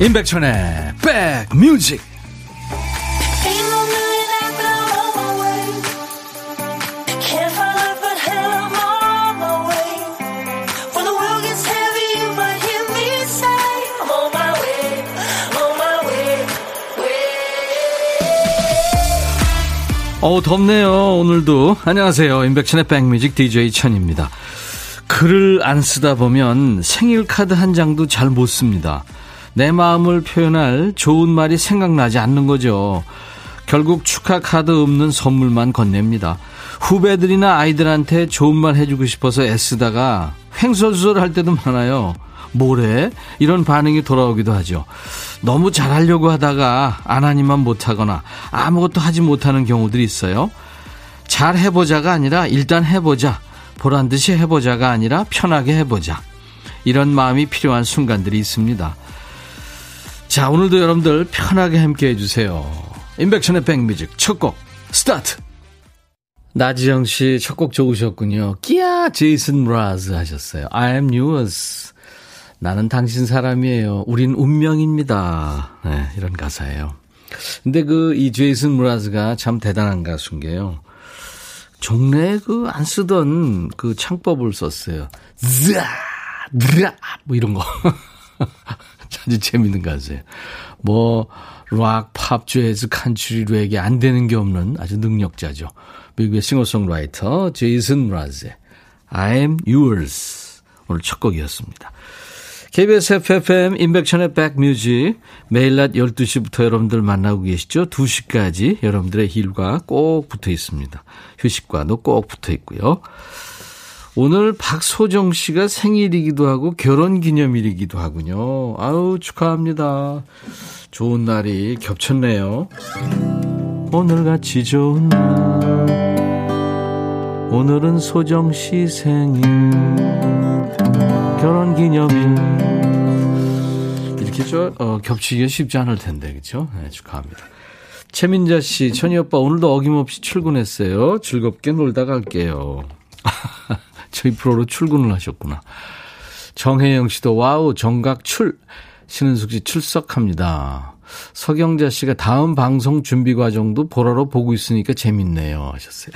임백천의 백뮤직. 어우 덥네요 오늘도. 안녕하세요. 임백천의 백뮤직 DJ 천입니다. 글을 안 쓰다 보면 생일 카드 한 장도 잘 못 씁니다 내 마음을 표현할 좋은 말이 생각나지 않는 거죠 결국 축하 카드 없는 선물만 건넵니다 후배들이나 아이들한테 좋은 말 해주고 싶어서 애쓰다가 횡설수설 할 때도 많아요 뭐래? 이런 반응이 돌아오기도 하죠. 너무 잘하려고 하다가 안 하니만 못하거나 아무것도 하지 못하는 경우들이 있어요. 잘 해보자가 아니라 일단 해보자. 보란 듯이 해보자가 아니라 편하게 해보자. 이런 마음이 필요한 순간들이 있습니다. 자, 오늘도 여러분들 편하게 함께 해주세요. 임백천의 백뮤직 첫 곡 스타트! 나지영 씨 첫 곡 좋으셨군요. 끼야 제이슨 므라즈 하셨어요. I am yours. 나는 당신 사람이에요. 우린 운명입니다. 네, 이런 가사예요. 근데 그 이 제이슨 무라즈가 참 대단한 가수인 게요. 종래 그 안 쓰던 그 창법을 썼어요. 즈아, 드라, 뭐 이런 거. 아주 재밌는 가수예요. 뭐, 락, 팝, 재즈, 칸츄리, 렉이 안 되는 게 없는 아주 능력자죠. 미국의 싱어송라이터 제이슨 무라즈의 I am yours. 오늘 첫 곡이었습니다. KBS FFM 인백천의 백뮤직 매일 낮 12시부터 여러분들 만나고 계시죠? 2시까지 여러분들의 힐과 꼭 붙어 있습니다. 휴식과도 꼭 붙어 있고요. 오늘 박소정 씨가 생일이기도 하고 결혼 기념일이기도 하군요. 아우 축하합니다. 좋은 날이 겹쳤네요. 오늘같이 좋은 날 오늘은 소정 씨 생일 결혼 기념일 이렇게 저 어, 겹치기가 쉽지 않을 텐데 그렇죠? 네, 축하합니다. 최민자 씨, 천희 오빠 오늘도 어김없이 출근했어요. 즐겁게 놀다 갈게요. 저희 프로로 출근을 하셨구나. 정혜영 씨도 wow 정각 출 신은숙 씨 출석합니다. 서경자 씨가 다음 방송 준비 과정도 보라로 보고 있으니까 재밌네요 하셨어요.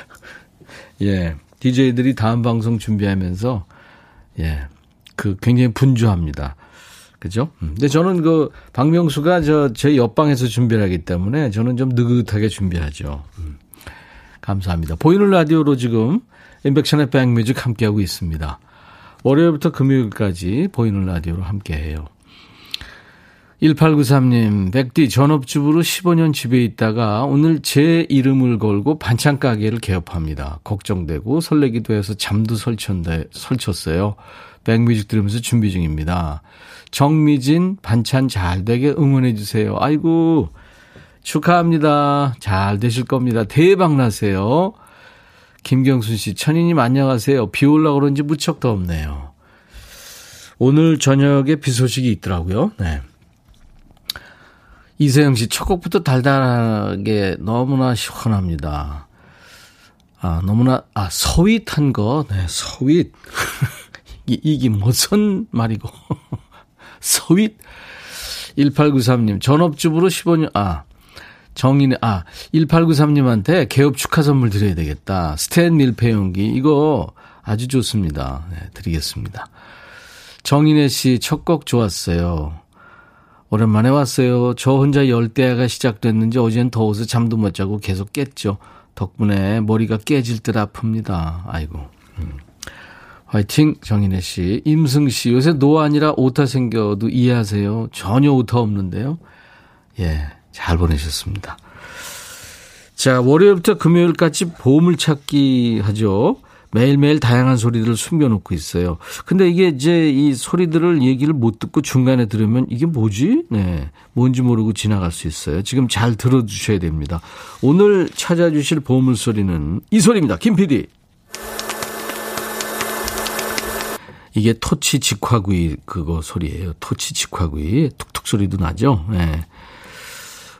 예, DJ들이 다음 방송 준비하면서 예. 그 굉장히 분주합니다. 그죠? 음. 근데 저는 그 박명수가 저 제 옆방에서 준비를 하기 때문에 저는 좀 느긋하게 준비하죠. 음. 감사합니다. 보이는 라디오로 지금 인백션의 백뮤직 함께하고 있습니다. 월요일부터 금요일까지 보이는 라디오로 함께해요. 1893님, 백디 전업주부로 15년 집에 있다가 오늘 제 이름을 걸고 반찬 가게를 개업합니다. 걱정되고 설레기도 해서 잠도 설쳤는데, 설쳤어요. 백뮤직 들으면서 준비 중입니다. 정미진 반찬 잘 되게 응원해 주세요. 아이고 축하합니다. 잘 되실 겁니다. 대박 나세요. 김경순 씨, 천희님 안녕하세요. 비 올라 그런지 무척 덥네요. 오늘 저녁에 비 소식이 있더라고요. 네. 이세영 씨, 첫 곡부터 달달하게 너무나 시원합니다. 아, 너무나, 아, 서윗한 거, 네, 서윗. 이게 무슨 말이고. 서윗. 1893님, 전업주부로 15년, 아, 정인의, 아, 1893님한테 개업 축하 선물 드려야 되겠다. 스탠 밀폐용기, 이거 아주 좋습니다. 네, 드리겠습니다. 정인혜 씨, 첫 곡 좋았어요. 오랜만에 왔어요. 저 혼자 열대야가 시작됐는지 어젠 더워서 잠도 못 자고 계속 깼죠. 덕분에 머리가 깨질 듯 아픕니다. 아이고. 음. 화이팅 정인혜 씨. 임승 씨. 요새 노안이라 오타 생겨도 이해하세요. 전혀 오타 없는데요. 예, 잘 보내셨습니다. 자, 월요일부터 금요일까지 보물찾기 하죠. 매일매일 다양한 소리들을 숨겨놓고 있어요. 근데 이게 이제 이 소리들을 얘기를 못 듣고 중간에 들으면 이게 뭐지? 네. 뭔지 모르고 지나갈 수 있어요. 지금 잘 들어주셔야 됩니다. 오늘 찾아주실 보물소리는 이 소리입니다. 김 PD. 이게 토치 직화구이 그거 소리예요. 토치 직화구이. 툭툭 소리도 나죠? 네.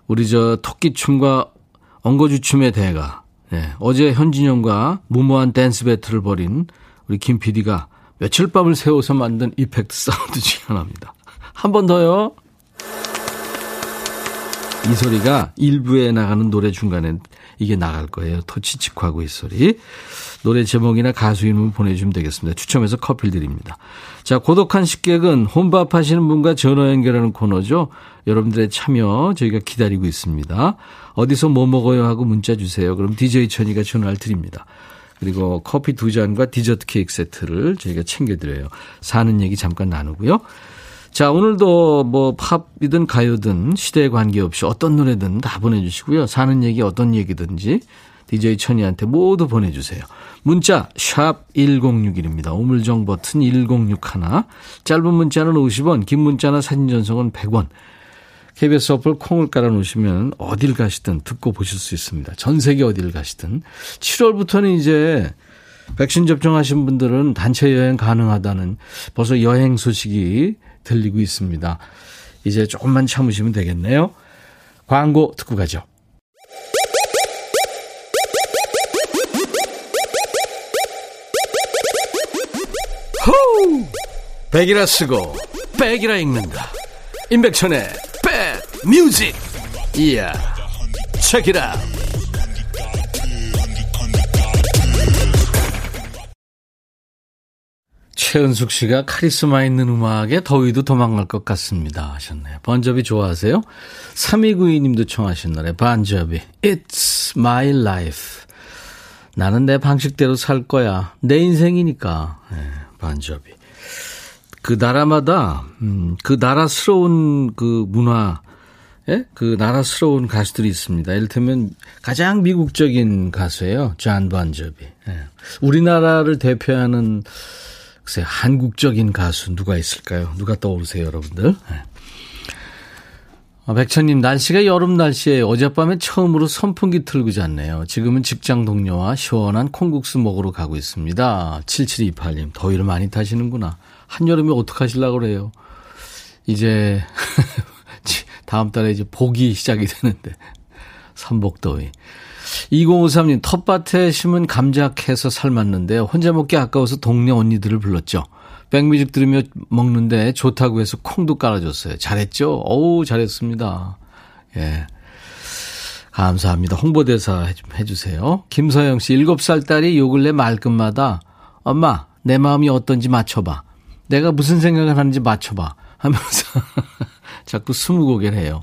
우리 저 토끼춤과 엉거주춤의 대가 네, 어제 현진영과 무모한 댄스 배틀을 벌인 우리 김 PD가 며칠 밤을 새워서 만든 effect sound 중에 하나입니다. 한 번 더요. 이 소리가 일부에 나가는 노래 중간에 이게 나갈 거예요. 터치치하고 이 소리. 노래 제목이나 가수 이름 보내주시면 되겠습니다. 추첨해서 커피를 드립니다. 자, 고독한 식객은 혼밥 하시는 분과 전화 연결하는 코너죠. 여러분들의 참여 저희가 기다리고 있습니다. 어디서 뭐 먹어요 하고 문자 주세요. 그럼 DJ 천이가 전화를 드립니다. 그리고 커피 두 잔과 디저트 케이크 세트를 저희가 챙겨드려요. 사는 얘기 잠깐 나누고요. 자, 오늘도 뭐 팝이든 가요든 시대에 관계없이 어떤 노래든 다 보내주시고요. 사는 얘기 어떤 얘기든지 DJ 천이한테 모두 보내주세요. 문자 샵 1061입니다. 우물정 버튼 1061. 짧은 문자는 50원, 긴 문자나 사진 전송은 100원. KBS 어플 콩을 깔아놓으시면 어딜 가시든 듣고 보실 수 있습니다. 전 세계 어딜 가시든. 7월부터는 이제 백신 접종하신 분들은 단체 여행 가능하다는 벌써 여행 소식이 들리고 있습니다. 이제 조금만 참으시면 되겠네요. 광고 듣고 가죠. 호우! 백이라 쓰고 백이라 읽는다. 임백천의 뮤직 이야 책이라 최은숙 씨가 카리스마 있는 음악에 더위도 도망갈 것 같습니다 하셨네요. 본조비 좋아하세요? 3292님도 청하신 노래 본조비 It's my life 나는 내 방식대로 살 거야. 내 인생이니까. 네, 본조비. 그 나라마다 음, 그 나라스러운 그 문화 예? 그 나라스러운 가수들이 있습니다. 이를테면 가장 미국적인 가수예요. 존 본조비. 예. 우리나라를 대표하는 글쎄 한국적인 가수 누가 있을까요? 누가 떠오르세요, 여러분들? 예. 아, 백천님, 날씨가 여름 날씨에 어젯밤에 처음으로 선풍기 틀고 잤네요. 지금은 직장 동료와 시원한 콩국수 먹으러 가고 있습니다. 7728님, 더위를 많이 타시는구나. 한여름에 어떡하실라고 그래요? 이제 다음 달에 이제 복이 시작이 되는데. 삼복더위. 2053님, 텃밭에 심은 감자 캐서 삶았는데 혼자 먹기 아까워서 동네 언니들을 불렀죠. 백뮤직 들으며 먹는데 좋다고 해서 콩도 깔아줬어요. 잘했죠? 어우, 잘했습니다. 예. 감사합니다. 홍보대사 해주세요. 김서영 씨, 7살 딸이 요 근래 말끝마다 엄마, 내 마음이 어떤지 맞춰봐. 내가 무슨 생각을 하는지 맞춰봐. 하면서 자꾸 스무고개를 해요.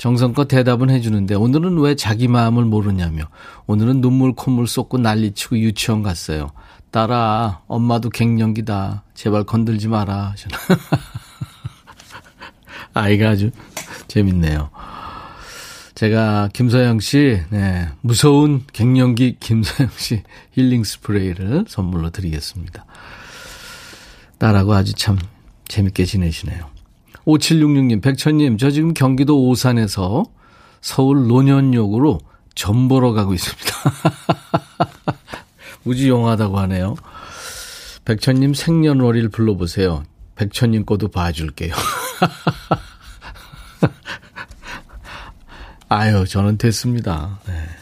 정성껏 대답은 해주는데 오늘은 왜 자기 마음을 모르냐며 오늘은 눈물 콧물 쏟고 난리치고 유치원 갔어요. 딸아 엄마도 갱년기다. 제발 건들지 마라. 아이가 아주 재밌네요. 제가 김서영 씨, 네, 무서운 갱년기 김서영 씨 힐링 스프레이를 선물로 드리겠습니다. 딸하고 아주 참 재밌게 지내시네요. 5766님, 백천님, 저 지금 경기도 오산에서 서울 논현역으로 점 보러 가고 있습니다. 무지 용하다고 하네요. 백천님 생년월일 불러보세요. 백천님 거도 봐줄게요. 아유, 저는 됐습니다. 네.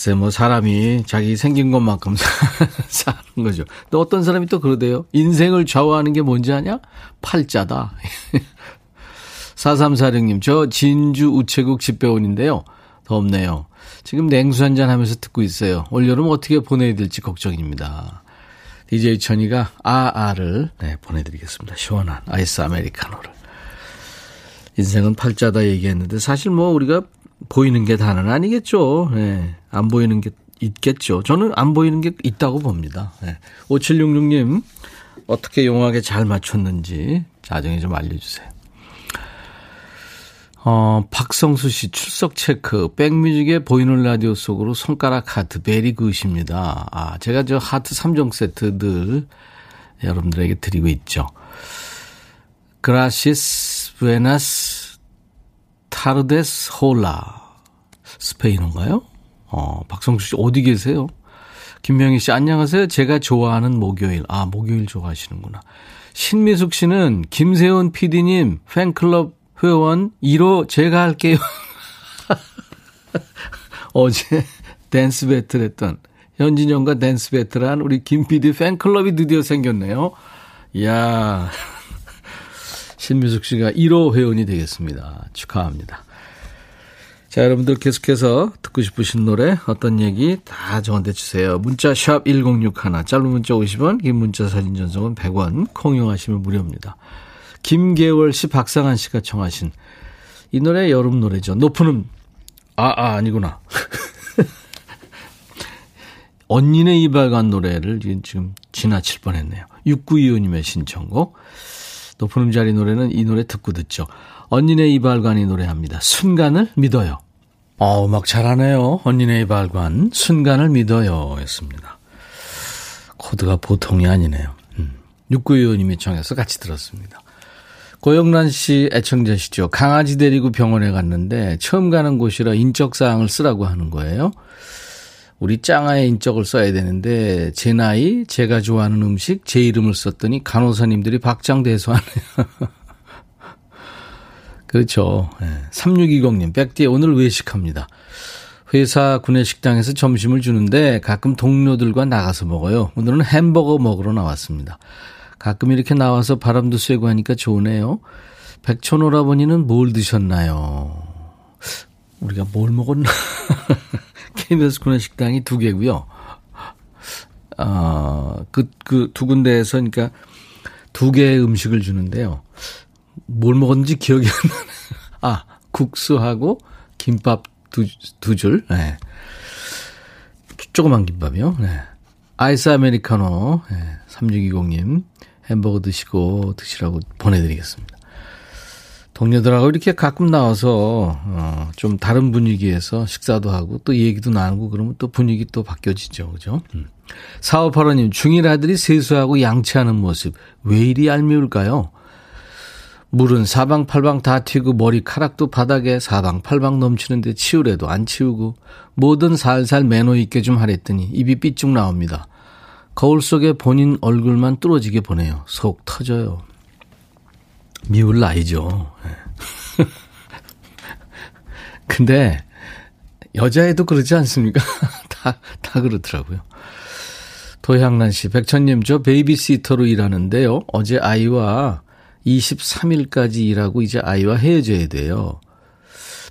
글쎄, 뭐, 사람이 자기 생긴 것만큼 사는 거죠. 또 어떤 사람이 또 그러대요. 인생을 좌우하는 게 뭔지 아냐? 팔자다. 4346님, 저 진주 우체국 집배원인데요. 덥네요. 지금 냉수 한잔 하면서 듣고 있어요. 올여름 어떻게 보내야 될지 걱정입니다. DJ 천이가 아아를 네, 보내드리겠습니다. 시원한 아이스 아메리카노를. 인생은 팔자다 얘기했는데 사실 뭐 우리가 보이는 게 다는 아니겠죠. 네. 안 보이는 게 있겠죠. 저는 안 보이는 게 있다고 봅니다. 네. 5766님, 어떻게 용하게 잘 맞췄는지 자정에 좀 알려주세요. 어, 박성수 씨 출석 체크. 백뮤직의 보이는 라디오 속으로 손가락 하트 very good입니다. 아, 제가 저 하트 3종 세트 늘 여러분들에게 드리고 있죠. Gracias buenas tardes hola. 스페인어인가요? 어, 박성수 씨 어디 계세요? 김명희 씨 안녕하세요. 제가 좋아하는 목요일. 아, 목요일 좋아하시는구나. 신미숙 씨는 김세훈 PD님 팬클럽 회원 1호 제가 할게요. 어제 댄스 배틀 했던 현진영과 댄스 배틀한 우리 김 PD 팬클럽이 드디어 생겼네요. 이야. 신미숙 씨가 1호 회원이 되겠습니다. 축하합니다. 자, 여러분들 계속해서 듣고 싶으신 노래, 어떤 얘기 다 저한테 주세요. 문자 샵 1061, 짧은 문자 50원, 긴 문자 사진 전송은 100원, 콩 이용하시면 무료입니다. 김계월 씨, 박상한 씨가 청하신 이 노래 여름 노래죠. 높은 음, 아, 아, 아니구나. 언니네 이발관 노래를 지금 지나칠 뻔 했네요. 6925님의 신청곡. 높은 음자리 노래는 이 노래 듣고 듣죠. 언니네 이발관이 노래합니다. 순간을 믿어요. 어, 음악 잘하네요. 언니네 이발관. 순간을 믿어요. 였습니다. 코드가 보통이 아니네요. 음. 6925님이 청해서 같이 들었습니다. 고영란 씨 애청자시죠. 강아지 데리고 병원에 갔는데 처음 가는 곳이라 인적 사항을 쓰라고 하는 거예요. 우리 짱아의 인적을 써야 되는데 제 나이, 제가 좋아하는 음식, 제 이름을 썼더니 간호사님들이 박장대소하네요. 그렇죠. 네. 3620님, 백디에 오늘 외식합니다. 회사 구내식당에서 점심을 주는데 가끔 동료들과 나가서 먹어요. 오늘은 햄버거 먹으러 나왔습니다. 가끔 이렇게 나와서 바람도 쐬고 하니까 좋으네요. 백촌오라버니는 뭘 드셨나요? 우리가 뭘 먹었나? KBS 구내식당이 두 개고요. 아, 그, 그 두 군데에서 그러니까 두 개의 음식을 주는데요. 뭘 먹었는지 기억이 안 나네. 아, 국수하고 김밥 두, 두 줄. 네. 조그만 김밥이요. 네. 아이스 아메리카노. 네. 3620님. 햄버거 드시고 드시라고 보내드리겠습니다. 동료들하고 이렇게 가끔 나와서 어, 좀 다른 분위기에서 식사도 하고 또 얘기도 나누고 그러면 또 분위기 또 바뀌어지죠. 그죠? 음. 4585님, 중일 아들이 세수하고 양치하는 모습 왜 이리 얄미울까요? 물은 사방팔방 다 튀고 머리카락도 바닥에 사방팔방 넘치는데 치우래도 안 치우고 뭐든 살살 매너 있게 좀 하랬더니 입이 삐쭉 나옵니다. 거울 속에 본인 얼굴만 뚫어지게 보내요. 속 터져요. 미울 나이죠. 예. 근데 여자애도 그러지 않습니까? 다, 다 그렇더라고요. 도향란 씨, 백천님, 저 베이비시터로 일하는데요. 어제 아이와 23일까지 일하고 이제 아이와 헤어져야 돼요.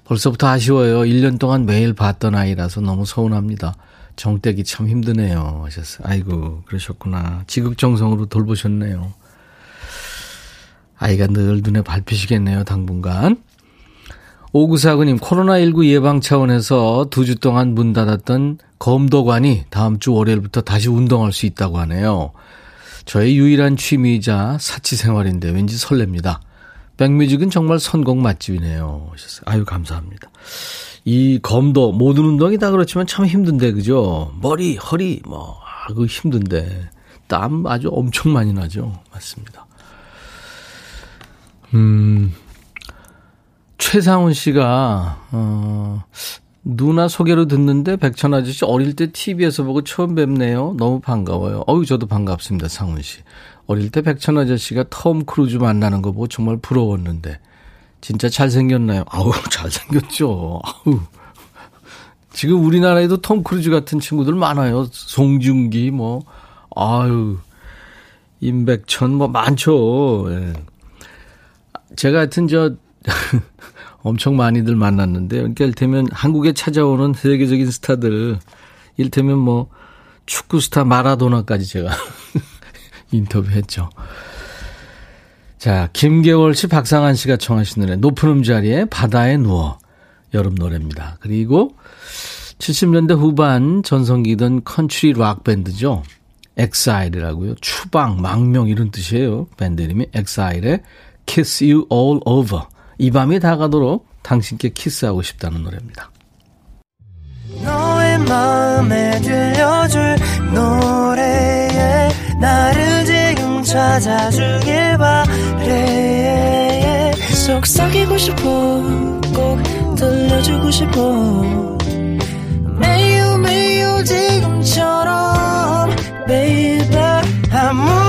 벌써부터 아쉬워요. 1년 동안 매일 봤던 아이라서 너무 서운합니다. 정떼기 참 힘드네요. 하셨어요. 아이고, 그러셨구나. 지극정성으로 돌보셨네요. 아이가 늘 눈에 밟히시겠네요, 당분간. 오구사구님, 코로나19 예방 차원에서 두 주 동안 문 닫았던 검도관이 다음 주 월요일부터 다시 운동할 수 있다고 하네요. 저의 유일한 취미이자 사치 생활인데 왠지 설렙니다. 백뮤직은 정말 선곡 맛집이네요. 아유, 감사합니다. 이 검도, 모든 운동이 다 그렇지만 참 힘든데, 그죠? 머리, 허리, 뭐, 아, 그 힘든데. 땀 아주 엄청 많이 나죠. 맞습니다. 음, 최상훈 씨가, 어, 누나 소개로 듣는데 백천 아저씨 어릴 때 TV에서 보고 처음 뵙네요. 너무 반가워요. 어유 저도 반갑습니다. 상훈 씨. 어릴 때 백천 아저씨가 톰 크루즈 만나는 거 보고 정말 부러웠는데 진짜 잘생겼나요? 아우 잘생겼죠. 아우 지금 우리나라에도 톰 크루즈 같은 친구들 많아요. 송중기 뭐 아유 임백천 뭐 많죠. 예. 제가 하여튼 저 엄청 많이들 만났는데 그러니까 일테면 한국에 찾아오는 세계적인 스타들 일테면 뭐 축구 스타 마라도나까지 제가 인터뷰했죠. 자, 김계월 씨, 박상한 씨가 청하신 노래 높은 음자리에 바다에 누워 여름 노래입니다. 그리고 70년대 후반 전성기던 컨트리 락 밴드죠. Exile이라고요. 추방, 망명 이런 뜻이에요. 밴드 이름이 Exile의 Kiss You All Over. 이 밤이 다가도록 당신께 키스하고 싶다는 노래입니다. 너의 마음에 들려줄 노래에 나를 지금 찾아주길 바래 속삭이고 싶어 꼭 들려주고 싶어 매우 매우 지금처럼 baby 아무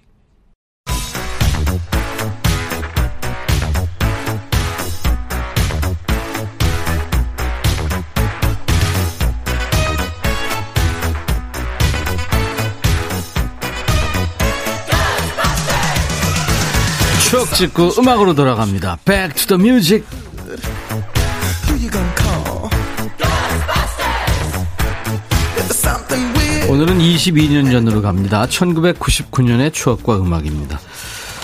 찍고 음악으로 돌아갑니다. Back to the music. 오늘은 22년 전으로 갑니다. 1999년의 추억과 음악입니다.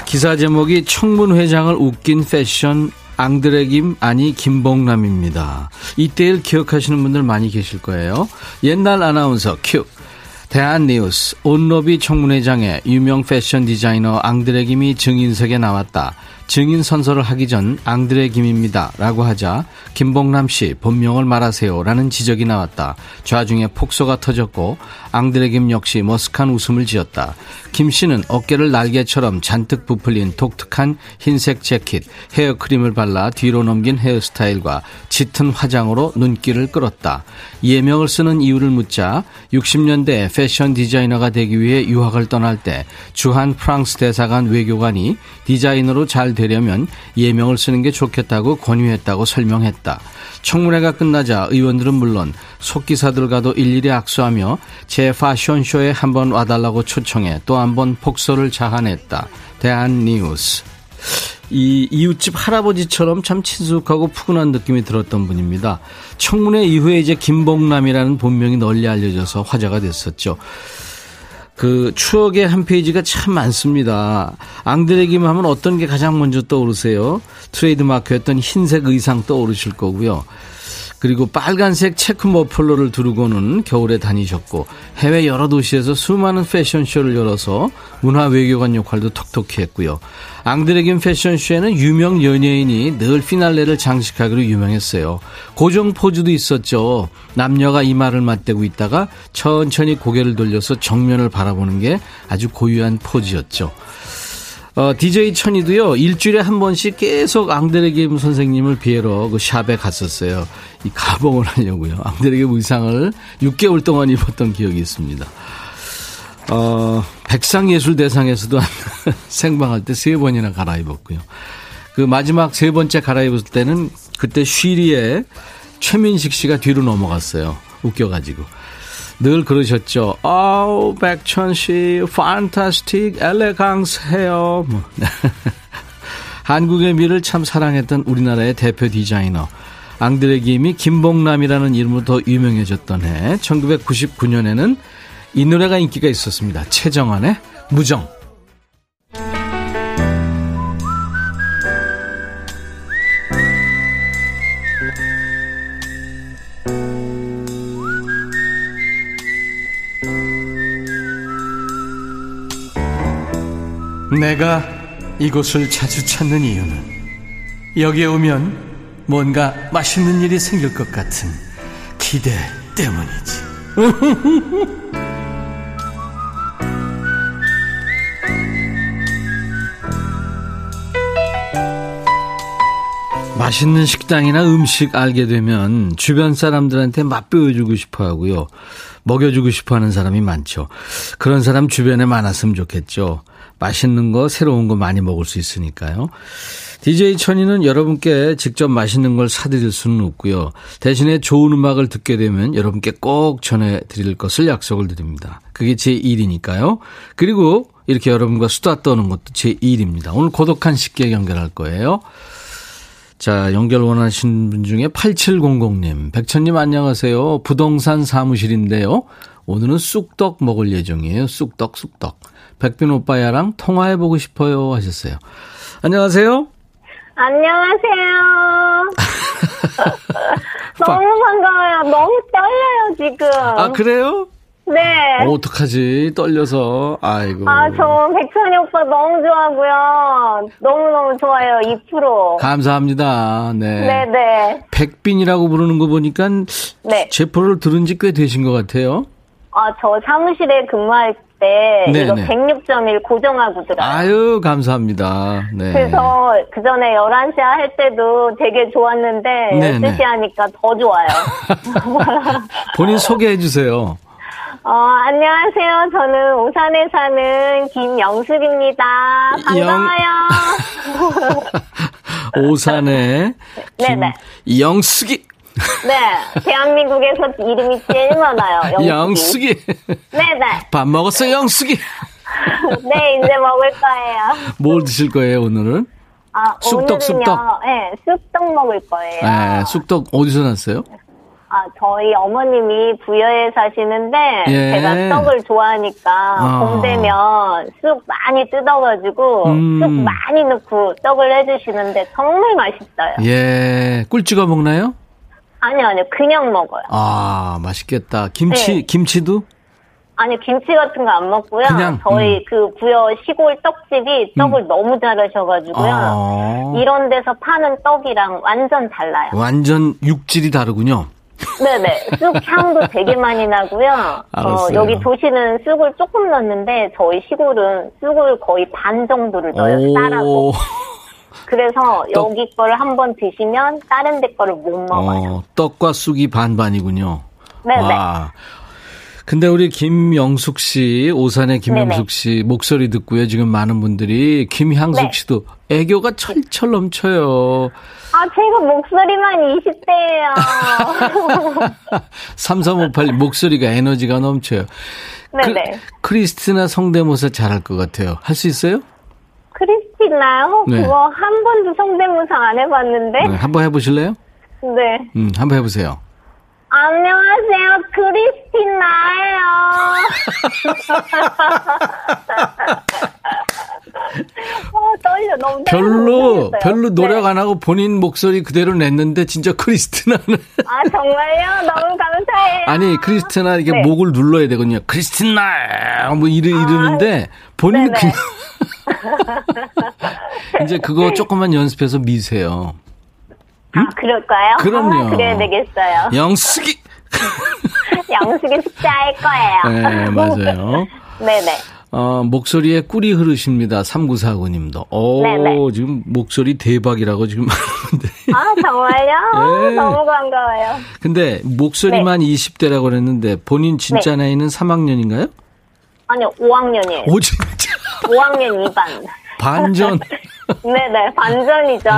기사 제목이 청문 회장을 웃긴 패션 앙드레김 아니 김봉남입니다. 이때를 기억하시는 분들 많이 계실 거예요. 옛날 아나운서 큐. 대한뉴스 온로비 청문회장에 유명 패션 디자이너 앙드레 김이 증인석에 나왔다. 증인 선서를 하기 전 앙드레 김입니다. 라고 하자 김봉남 씨 본명을 말하세요. 라는 지적이 나왔다. 좌중에 폭소가 터졌고 앙드레 김 역시 머쓱한 웃음을 지었다. 김 씨는 어깨를 날개처럼 잔뜩 부풀린 독특한 흰색 재킷, 헤어크림을 발라 뒤로 넘긴 헤어스타일과 짙은 화장으로 눈길을 끌었다. 예명을 쓰는 이유를 묻자 60년대 패션 디자이너가 되기 위해 유학을 떠날 때 주한 프랑스 대사관 외교관이 디자이너로 잘 되려면 예명을 쓰는 게 좋겠다고 권유했다고 설명했다. 청문회가 끝나자 의원들은 물론 속기사들과도 일일이 악수하며 제 패션쇼에 한번 와달라고 초청해 또 한 번 폭소를 자한했다. 대한뉴스. 이 이웃집 할아버지처럼 참 친숙하고 푸근한 느낌이 들었던 분입니다. 청문회 이후에 이제 김봉남이라는 본명이 널리 알려져서 화제가 됐었죠. 그 추억의 한 페이지가 참 많습니다. 앙드레김 하면 어떤 게 가장 먼저 떠오르세요? 트레이드 마크였던 흰색 의상 떠오르실 거고요. 그리고 빨간색 체크 머플러를 두르고는 겨울에 다니셨고 해외 여러 도시에서 수많은 패션쇼를 열어서 문화 외교관 역할도 톡톡히 했고요. 앙드레김 패션쇼에는 유명 연예인이 늘 피날레를 장식하기로 유명했어요. 고정 포즈도 있었죠. 남녀가 이마를 맞대고 있다가 천천히 고개를 돌려서 정면을 바라보는 게 아주 고유한 포즈였죠. 어, DJ 천이도요, 일주일에 한 번씩 계속 앙드레김 선생님을 비해러 그 샵에 갔었어요. 이 가봉을 하려고요. 앙드레김 의상을 6개월 동안 입었던 기억이 있습니다. 어, 백상예술대상에서도 생방할 때 세 번이나 갈아입었고요. 그 마지막 세 번째 갈아입을 때는 그때 쉬리에 최민식 씨가 뒤로 넘어갔어요. 웃겨가지고. 늘 그러셨죠. 아우, 백천 씨, 판타스틱, 엘레강스 해요. 뭐. 한국의 미를 참 사랑했던 우리나라의 대표 디자이너. 앙드레 김이 김봉남이라는 이름으로 더 유명해졌던 해 1999년에는 이 노래가 인기가 있었습니다. 최정환의 무정. 내가 이곳을 자주 찾는 이유는 여기에 오면 뭔가 맛있는 일이 생길 것 같은 기대 때문이지. 맛있는 식당이나 음식 알게 되면 주변 사람들한테 맛보여주고 싶어 하고요. 먹여주고 싶어 하는 사람이 많죠. 그런 사람 주변에 많았으면 좋겠죠. 맛있는 거, 새로운 거 많이 먹을 수 있으니까요. DJ 천이는 여러분께 직접 맛있는 걸 사드릴 수는 없고요. 대신에 좋은 음악을 듣게 되면 여러분께 꼭 전해드릴 것을 약속을 드립니다. 그게 제 일이니까요. 그리고 이렇게 여러분과 수다 떠는 것도 제 일입니다. 오늘 고독한 식객 연결할 거예요. 자, 연결 원하신 분 중에 8700님. 백천님 안녕하세요. 부동산 사무실인데요. 오늘은 쑥떡 먹을 예정이에요. 쑥떡, 쑥떡. 백빈 오빠야랑 통화해보고 싶어요. 하셨어요. 안녕하세요. 안녕하세요. 너무 반가워요. 너무 떨려요, 지금. 아, 그래요? 네. 어, 어떡하지? 떨려서. 아이고. 아, 저 백천이 오빠 너무 좋아하고요. 너무너무 좋아요. 2%. 감사합니다. 네. 네네. 백빈이라고 부르는 거 보니까 네. 제 프로를 들은 지 꽤 되신 것 같아요. 아, 저 사무실에 근무할 때 네, 이거 네. 106.1 고정하고 들어요. 아유, 감사합니다. 네. 그래서 그 전에 11시 할 때도 되게 좋았는데 네, 12시 네. 하니까 더 좋아요. 본인 소개해 주세요. 어, 안녕하세요. 저는 오산에 사는 김영숙입니다. 반가워요. 오산의 네네. 김영숙이. 네, 대한민국에서 이름이 제일 많아요. 영숙이. 네네. 밥 먹었어, 영숙이. 네, 이제 먹을 거예요. 뭘 드실 거예요, 오늘은? 아, 쑥떡, 오늘은요. 쑥떡. 네, 쑥떡 먹을 거예요. 네, 쑥떡 어디서 났어요? 아, 저희 어머님이 부여에 사시는데 예. 제가 떡을 좋아하니까 아. 봄 되면 쑥 많이 뜯어가지고 음. 쑥 많이 넣고 떡을 해주시는데 정말 맛있어요. 예, 꿀 찍어 먹나요? 아니요, 아니요, 그냥 먹어요. 아, 맛있겠다. 김치, 네. 김치도? 아니 김치 같은 거 안 먹고요. 그냥, 저희 음. 그 부여 시골 떡집이 떡을 너무 잘하셔가지고요. 아. 이런 데서 파는 떡이랑 완전 달라요. 완전 육질이 다르군요. 네네. 쑥 향도 되게 많이 나고요. 어, 알았어요. 여기 도시는 쑥을 조금 넣는데 저희 시골은 쑥을 거의 반 정도를 넣어요. 쌀하고. 오, 그래서 떡. 여기 거를 한번 드시면 다른 데 거를 못 먹어요. 어, 떡과 쑥이 반반이군요. 네네. 와. 근데 우리 김영숙 씨, 오산의 김영숙 네네. 씨 목소리 듣고요. 지금 많은 분들이 김향숙 네. 씨도 애교가 철철 넘쳐요. 아, 제가 목소리만 20대예요. 3358 목소리가 에너지가 넘쳐요. 네네. 크, 리스티나 성대모사 잘할 것 같아요. 할 수 있어요? 크리스티나요? 네. 그거 한 번도 성대모사 안 해봤는데. 네, 한번 해보실래요? 네. 음, 한번 해보세요. 안녕하세요, 크리스티나예요. 어, 떨려, 너무. 별로. 별로 노력 네. 안 하고 본인 목소리 그대로 냈는데 진짜 크리스티나는. 아, 정말요? 너무 감사해요. 아니, 크리스티나 이게 네. 목을 눌러야 되거든요. 크리스티나! 뭐 이러, 이러는데 본인은 네네. 그냥. 이제 그거 조금만 연습해서 미세요. 아, 그럴까요? 그럼요. 아, 그래야 되겠어요. 영숙이! 양식에 숙제할 거예요. 네, 맞아요. 네네. 어, 목소리에 꿀이 흐르십니다. 3949님도. 오, 네네. 지금 목소리 대박이라고 지금 분들이. 아, 정말요? 네. 너무 반가워요. 근데 목소리만 20대라고 그랬는데 본인 진짜 네. 나이는 3학년인가요? 아니요, 5학년이에요. 오, 진짜. 5학년 2반. 반전. 네네, 반전이죠.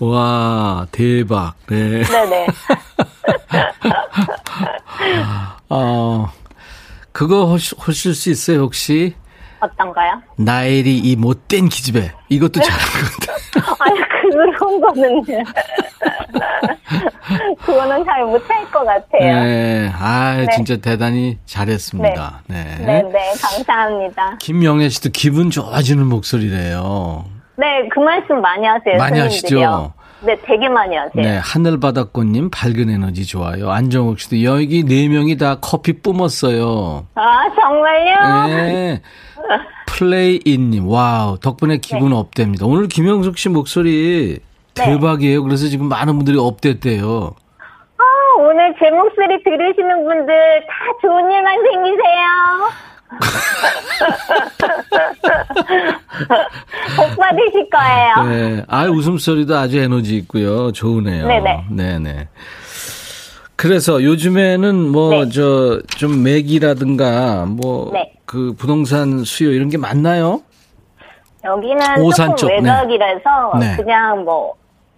와, 대박. 네. 네네. 어, 그거 하실, 수 있어요, 혹시? 어떤가요? 나엘이 이 못된 기집애. 이것도 잘한 것 같아요. 아니, 그런 거는. 그거는 잘 못할 것 같아요. 네. 아, 네. 진짜 대단히 잘했습니다. 네. 네 네, 감사합니다. 김영애 씨도 기분 좋아지는 목소리래요. 네, 그 말씀 많이 하세요. 많이 손님들이요. 하시죠? 네, 되게 많이 하세요. 네, 하늘바다꽃님 밝은 에너지 좋아요. 안정욱 씨도 여기 네 명이 다 커피 뿜었어요. 아, 정말요? 네. 플레이인님, wow, 덕분에 기분 up됩니다. 오늘 김영숙 씨 목소리 네. 대박이에요. 그래서 지금 많은 분들이 업됐대요. 아, 오늘 제 목소리 들으시는 분들 다 좋은 일만 생기세요. 복 받으실 거예요. 네. 아, 웃음소리도 아주 에너지 있고요. 좋으네요. 네네. 네네. 그래서 요즘에는 뭐, 네. 저, 좀 매기라든가, 뭐, 네. 그 부동산 수요 이런 게 많나요? 여기는 오산 쪽, 조금 네. 외곽이라서 네. 그냥 뭐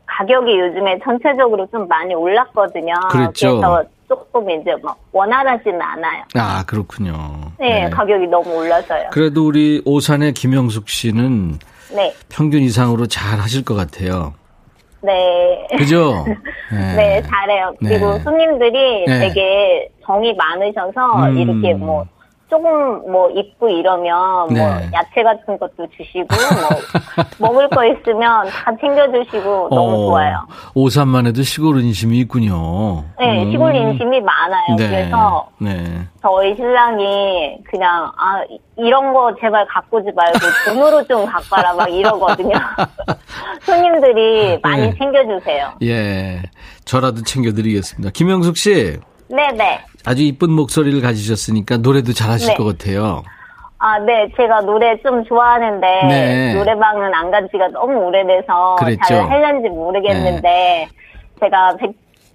가격이 요즘에 전체적으로 좀 많이 올랐거든요. 그렇죠. 래서 조금 이제 막 원활하지는 않아요. 아, 그렇군요. 네, 가격이 너무 올라서요. 그래도 우리 오산의 김영숙 씨는 네, 평균 이상으로 잘 하실 것 같아요. 네. 그죠? 네, 잘해요. 네. 그리고 손님들이 네. 되게 정이 많으셔서 음. 이렇게 뭐 조금 뭐 입고 이러면 뭐 네. 야채 같은 것도 주시고 뭐 먹을 거 있으면 다 챙겨주시고 너무 어, 좋아요. 오산만 해도 시골 인심이 있군요. 네, 음. 시골 인심이 많아요. 네. 그래서 네. 저희 신랑이 그냥 아 이- 이런 거 제발 갖고 오지 말고 돈으로 좀 갖고 와라 막 이러거든요. 손님들이 많이 네. 챙겨주세요. 예. 저라도 챙겨드리겠습니다. 김영숙 씨, 네네. 아주 이쁜 목소리를 가지셨으니까 노래도 잘하실 네. 것 같아요. 아, 네, 제가 노래 좀 좋아하는데 네. 노래방은 안 간 지가 너무 오래돼서 그랬죠. 잘 할는지 모르겠는데 제가 백,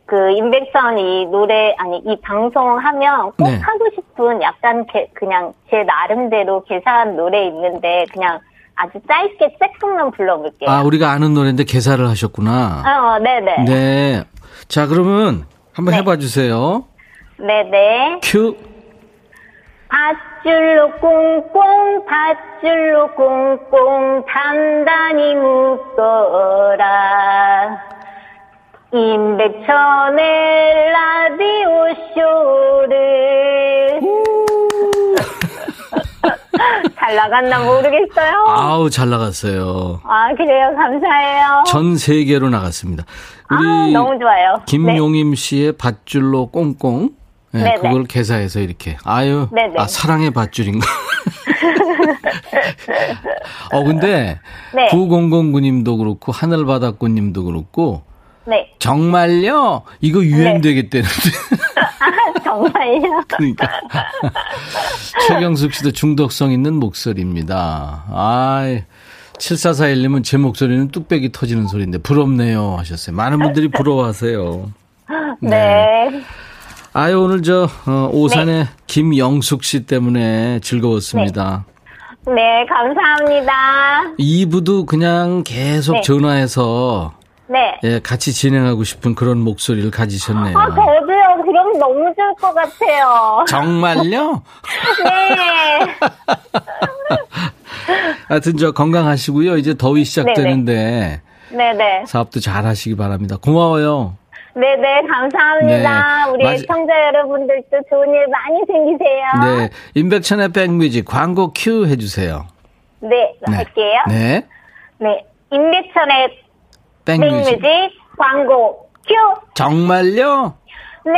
그 임백천 이 노래 아니 이 방송 하면 꼭 네. 하고 싶은 약간 게- 그냥 제 나름대로 개사한 노래 있는데 그냥 아주 짧게 조금만 불러볼게요. 아, 우리가 아는 노래인데 개사를 하셨구나. 어, 네네. 네. 자, 그러면 한번 네. 해봐 주세요. 네네. 큐. 밧줄로 꽁꽁 밧줄로 꽁꽁 단단히 묶어라 임백천의 라디오 쇼를 잘 나갔나 모르겠어요 아우, 잘 나갔어요. 아 그래요 감사해요 전 세계로 나갔습니다. 아, 우리 너무 좋아요 김용임 씨의 밧줄로 꽁꽁. 네, 네네. 그걸 개사해서 이렇게. 아유, 네네. 아, 사랑의 밧줄인가? 어, 근데, 네. 9009님도 그렇고, 하늘바닷꽃님도 그렇고, 네 정말요? 이거 유행되겠다는데. 아, 정말요 그러니까. 최경숙 씨도 중독성 있는 목소리입니다. 아이. 7441님은 제 목소리는 뚝배기 터지는 소리인데 부럽네요 하셨어요. 많은 분들이 부러워하세요. 네. 아유 오늘 저 어, 오산의 네. 김영숙 씨 때문에 즐거웠습니다. 네, 감사합니다. 2부도 그냥 계속 네. 전화해서 네. 예, 같이 진행하고 싶은 그런 목소리를 가지셨네요. 아, 저도요. 그럼 너무 좋을 것 같아요. 정말요? 네. 하여튼 저 건강하시고요. 이제 더위 시작되는데 네네. 사업도 잘 하시기 바랍니다. 고마워요. 네네, 감사합니다. 네. 우리 마지- 청자 여러분들도 좋은 일 많이 생기세요. 네. 임백천의 백뮤직 광고 큐 해주세요. 네, 할게요. 네. 네. 임백천의 백뮤직. 백뮤직 광고 큐! 정말요? 네.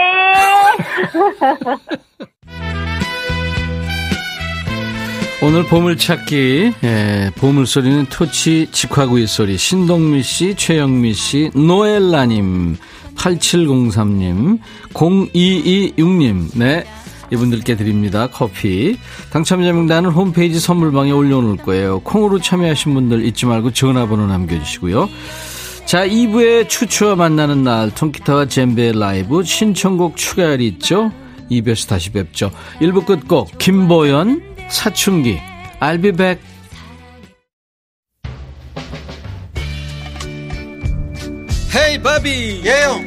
오늘 보물찾기, 예, 보물소리는 토치 직화구이 소리, 신동미 씨, 최영미 씨, 노엘라님, 8703님, 0226님, 네. 이분들께 드립니다. 커피. 당첨자 명단은 홈페이지 선물방에 올려놓을 거예요. 콩으로 참여하신 분들 잊지 말고 전화번호 남겨주시고요. 자, 2부에 추추와 만나는 날, 통기타와 젬베 라이브, 신청곡 추가열이 있죠? 2부에서 다시 뵙죠. 1부 끝곡, 김보연, 사춘기, I'll be back. 헤이, 바비. 예영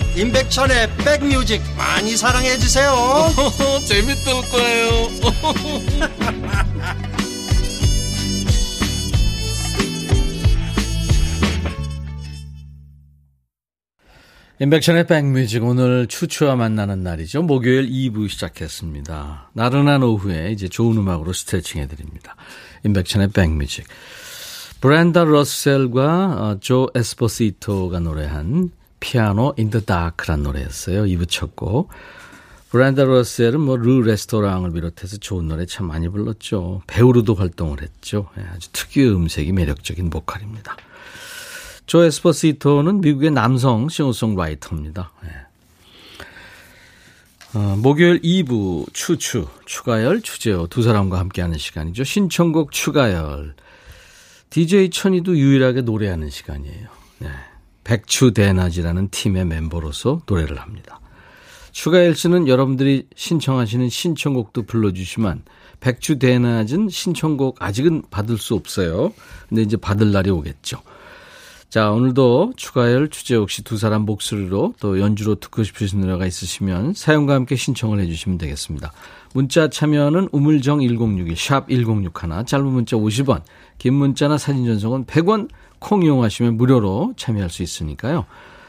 임백천의 백뮤직 많이 사랑해 주세요 재밌을 거예요. 임백천의 백뮤직 오늘 추추와 만나는 날이죠. 목요일 2부 시작했습니다. 나른한 오후에 이제 좋은 음악으로 스트레칭 해드립니다. 임백천의 백뮤직. 브랜다 러셀과 어, 조 에스포시토가 노래한 Piano in the Dark란 노래였어요. 2부 첫 곡. 브랜다 러셀은 뭐 Le Restaurant을 비롯해서 좋은 노래 참 많이 불렀죠. 배우로도 활동을 했죠. 예, 아주 특유의 음색이 매력적인 보컬입니다. 조 에스포시토는 미국의 남성 싱어송라이터입니다. 예. 어, 목요일 2부 추추, 추가열, 추재호 두 사람과 함께하는 시간이죠. 신청곡 추가열. DJ 천이도 유일하게 노래하는 시간이에요. 네. 백추대낮이라는 팀의 멤버로서 노래를 합니다. 추가열 씨는 여러분들이 신청하시는 신청곡도 불러주시면 백추대낮은 신청곡 아직은 받을 수 없어요. 근데 이제 받을 날이 오겠죠. 자, 오늘도 추가열, 주재욱 씨 두 사람 목소리로 또 연주로 듣고 싶으신 노래가 있으시면 사연과 함께 신청을 해주시면 되겠습니다. 문자 참여는 우물정 1061, 샵 1061, 짧은 문자 50원, 긴 문자나 사진 전송은 100원, 콩 이용하시면 무료로 참여할 수 있으니까요.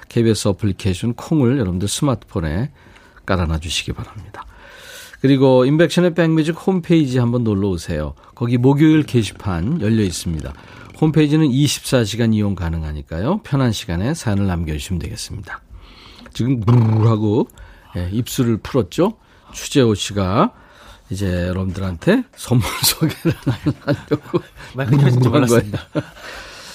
KBS 어플리케이션 콩을 여러분들 스마트폰에 깔아놔 주시기 바랍니다. 그리고 인백션의 백뮤직 홈페이지 한번 놀러 오세요. 거기 목요일 게시판 열려 있습니다. 홈페이지는 24시간 이용 가능하니까요. 편한 시간에 사연을 남겨주시면 되겠습니다. 지금 무하고 예, 입술을 풀었죠? 추재호 씨가 이제 여러분들한테 선물 소개를 하려고 켜진지 궁금한 몰랐습니다.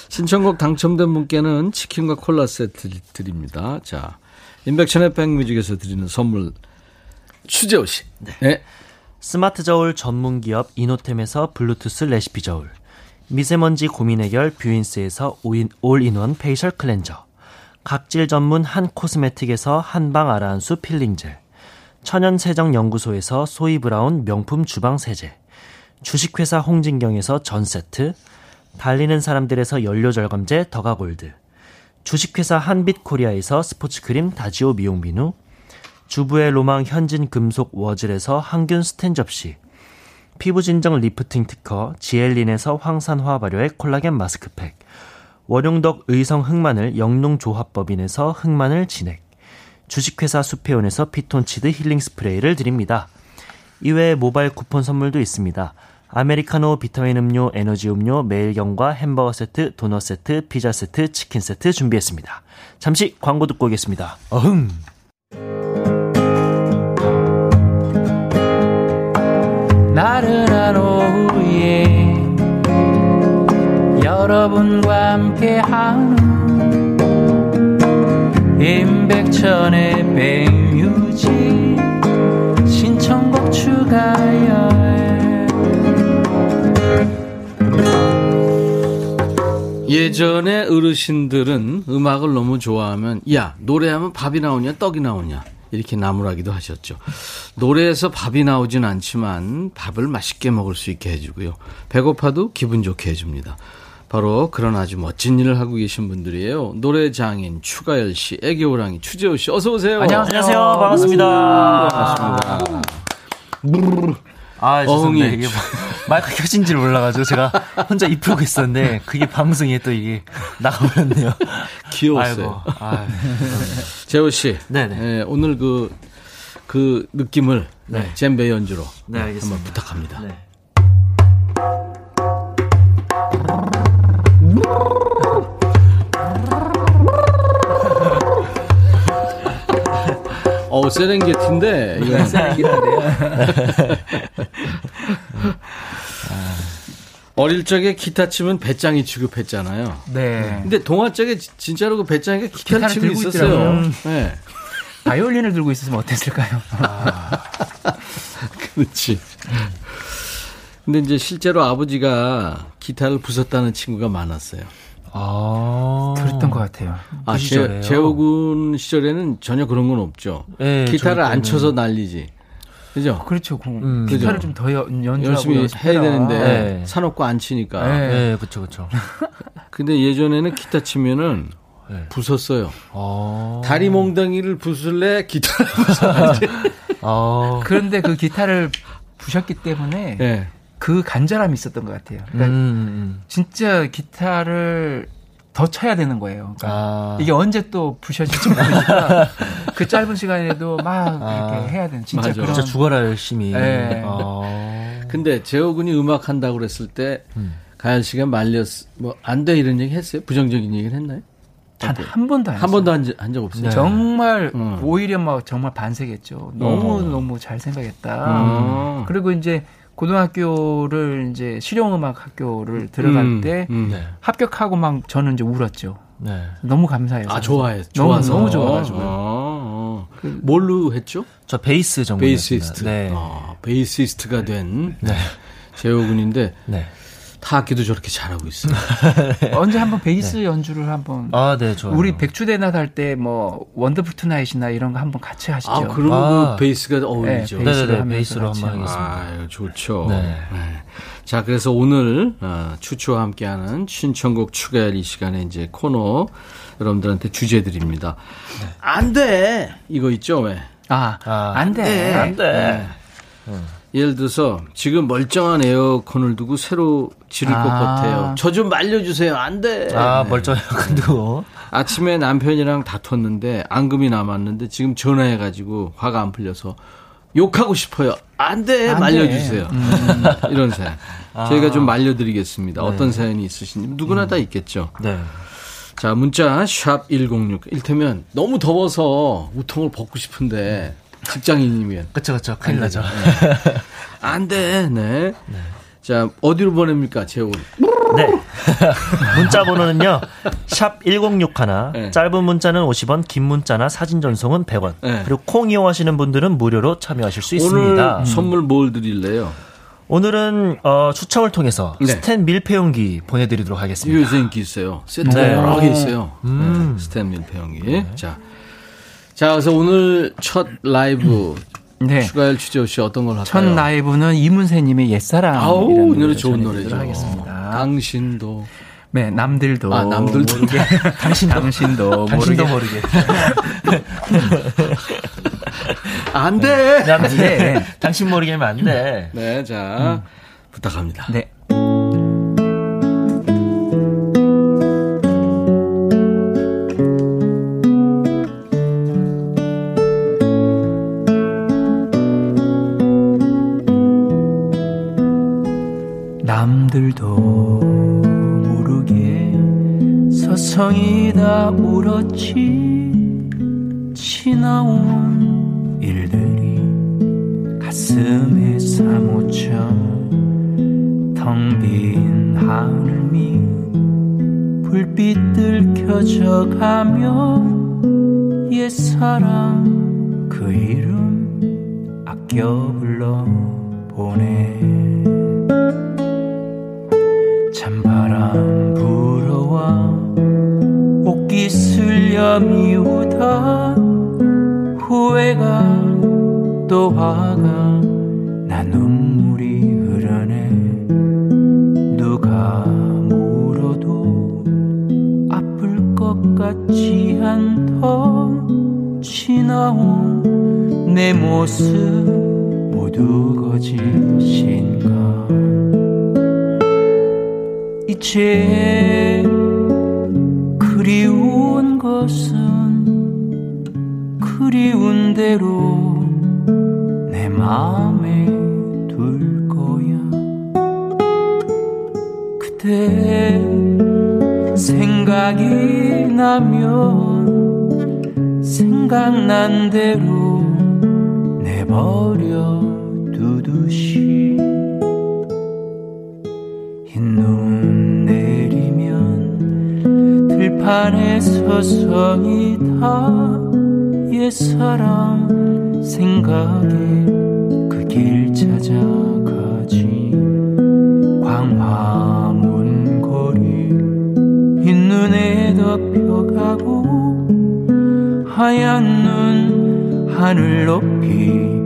신청곡 당첨된 분께는 치킨과 콜라 세트 드립니다. 자, 인백천의 백뮤직에서 드리는 선물 추재호 씨. 네. 스마트 저울 전문 기업 이노템에서 블루투스 레시피 저울. 미세먼지 고민 해결 뷰인스에서 오인- all-in-one facial cleanser. 각질 전문 한 코스메틱에서 한방 아라한수 peeling gel. 천연 세정 연구소에서 소이 브라운 명품 주방 세제. 주식회사 홍진경에서 전 세트. 달리는 사람들에서 연료 절감제 더가골드. 주식회사 한빛코리아에서 스포츠 크림 다지오 미용 비누. 주부의 로망 현진 금속 워즐에서 항균 스텐 접시 피부 진정 리프팅 특허 지엘린에서 항산화 발효의 콜라겐 마스크팩 월용덕 의성 흑마늘 영농조합법인에서 흑마늘 진액 주식회사 수페온에서 피톤치드 힐링 스프레이를 드립니다. 이외에 모바일 쿠폰 선물도 있습니다. 아메리카노 비타민 음료 에너지 음료 매일견과 햄버거 세트 도넛 세트 피자 세트 치킨 세트 준비했습니다. 잠시 광고 듣고 오겠습니다. 어흥 나른한 오후에 여러분과 함께하는 임백천의 백뮤직 신청곡 추가열 예전에 어르신들은 음악을 너무 좋아하면 야 노래하면 밥이 나오냐 떡이 나오냐 이렇게 나무라기도 하셨죠. 노래에서 밥이 나오진 않지만 밥을 맛있게 먹을 수 있게 해주고요. 배고파도 기분 좋게 해줍니다. 바로 그런 아주 멋진 일을 하고 계신 분들이에요. 노래 장인 추가열 씨, 애교호랑이 추재호 씨, 어서 오세요. 안녕하세요. 안녕하세요. 반갑습니다. 반갑습니다. 아, 죄송합니다. 어흥이. 마이크 켜진지를 몰라가지고 제가 혼자 입 풀고 있었는데 그게 방송에 또 이게 나가버렸네요. 귀여웠어요. 아이고. 아, 재호 씨, 네네. 예, 오늘 그, 그 느낌을 네. 젬베 연주로 네, 알겠습니다. 한번 부탁합니다. 네. 어 세렝게티인데 이거 어릴 적에 기타 치면 배짱이 취급했잖아요. 네. 근데 동화책에 지- 진짜로 그 배짱이가 기타를 기타를 치고 있었어요. 있더라고요. 네, 바이올린을 들고 있었으면 어땠을까요? 그렇지. 근데 이제 실제로 아버지가 기타를 부쉈다는 친구가 많았어요. 아. 그랬던 것 같아요. 아, 그 시절에요? 재호군 시절에는 전혀 그런 건 없죠. 네, 기타를 안. 쳐서 난리지. 그죠? 그렇죠. 그 음. 기타를. 좀 더 연주하고 열심히 연습해라. 해야 되는데 네. 사놓고 안 치니까. 네. 네, 그쵸, 그쵸. 근데 예전에는 기타 치면은 네. 부쉈어요. 아. 다리 몽덩이를 부술래 기타를 부숴야지. 아. 그런데 그 기타를 부셨기 때문에 예. 그 간절함이 있었던 것 같아요. 그러니까 음, 음. 진짜 기타를 더 쳐야 되는 거예요. 그러니까 아. 이게 언제 또 부셔질지 모르니까 그 짧은 시간에도 막 아. 이렇게 해야 되는 진짜 맞아. 그런 진짜 죽어라 열심히. 네. 아. 근데 재호군이 음악 한다고 그랬을 때 음. 가연 씨가 말렸 뭐안 돼 이런 얘기 했어요? 부정적인 얘기를 했나요? 단 한 번도 안한 했어요. 번도 한 적 없어요. 네. 정말 음. 오히려 막 정말 반색했죠. 너무 너무 잘 생각했다. 음. 그리고 이제 고등학교를 이제 실용음악 학교를 들어갈 음, 때 음. 네. 합격하고 막 저는 이제 울었죠. 네. 너무 감사해서. 아 좋아해. 너무 좋아서. 너무 좋아가지고. 어, 어. 뭘로 했죠? 저 베이스 전문. 베이시스트. 네. 아, 베이시스트가 된 네. 재호 군인데 네. 타악기도 저렇게 잘하고 있어요. 언제 한번 베이스 연주를 한번 아, 네, 좋아요. 우리 백주대낮 할 때 뭐 Wonderful Tonight이나 이런 거 한번 같이 하시죠. 아, 그러면 아. 그 베이스가 어울리죠. 네, 네, 네, 네. 베이스로 같이 한번 하겠습니다. 아유, 좋죠. 네. 네. 자, 그래서 오늘 어, 추추와 함께하는 신청곡 추가열 이 시간에 이제 코너 여러분들한테 주제 드립니다. 안 돼! 이거 있죠, 왜? 아, 아, 안 돼. 안 돼. 예를 들어서 지금 멀쩡한 에어컨을 두고 새로 지를 것 아. 같아요. 저 좀 말려주세요. 안 돼! 아, 네. 멀쩡해요. 근데 아침에 남편이랑 다퉜는데 앙금이 남았는데 지금 전화해가지고 화가 안 풀려서 욕하고 싶어요. 안 돼! 안 말려주세요. 돼. 이런 사연. 저희가 좀 말려드리겠습니다. 네. 어떤 사연이 있으신지 누구나 다 있겠죠. 네. 자 문자 샵 106. 일테면 너무 더워서 우통을 벗고 싶은데 직장인이면. 그쵸, 그쵸. 큰일 나죠. 안 돼, 네. 자, 어디로 보냅니까, 재훈? 네. 문자 번호는요. 샵 1061. 네. 짧은 문자는 50원, 긴 문자나 사진 전송은 100원. 네. 그리고 콩 이용하시는 분들은 무료로 참여하실 수 오늘 있습니다. 선물 뭘 드릴래요? 오늘은 어, 추첨을 통해서 네. 스텐 밀폐용기 보내드리도록 하겠습니다. 요새 인기 있어요. 세트가 네. 여러 개 있어요. 음. 네, 스탠 밀폐형이. 자. 자, 그래서 오늘 첫 라이브 네. 추가열 취재호 씨 어떤 걸 할까요? 첫 라이브는 이문세님의 옛사랑. 아우, 이 노래 좋은 노래죠. 하겠습니다. 당신도. 네, 남들도. 아, 남들도. 모르게. 당신도. 당신도. 당신도 모르게. 모르게. 안 돼! 네. 당신 모르게 하면 안 돼. 네, 자, 부탁합니다. 네. 서성이 다 울었지. 지나온 일들이 가슴에 사무쳐 텅 빈 하늘 밑 불빛들 켜져 가며 옛사랑 그 이름 아껴 불러보내. 찬바람 불어와 쓸려 미우다 후회가 또 화가 나 눈물이 흐르네. 누가 물어도 아플 것 같지 않던 지나온 내 모습 모두 거짓인가? 이제 그리운 것은 그리운 대로 내 마음에 둘 거야. 그대 생각이 나면 생각난 대로 내버려 두듯이 흰 눈 들판에 서성이 다. 옛사람 생각에 그 길 찾아가지. 광화문 거리 흰눈에 덮여가고 하얀 눈 하늘 높이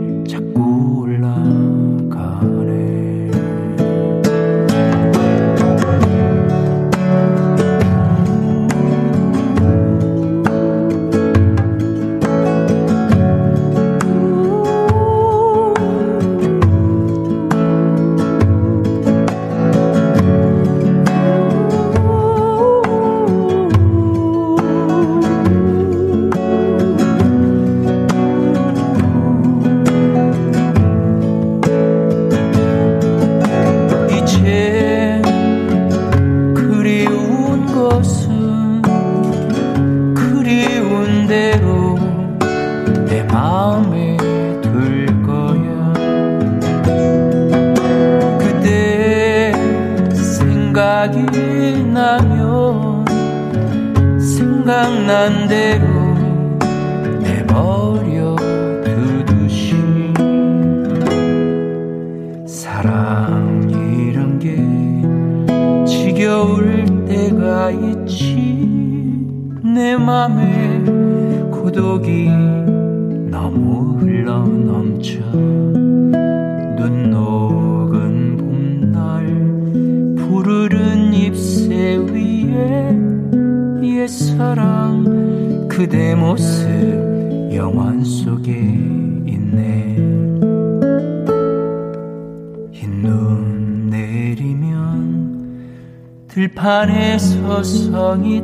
서성이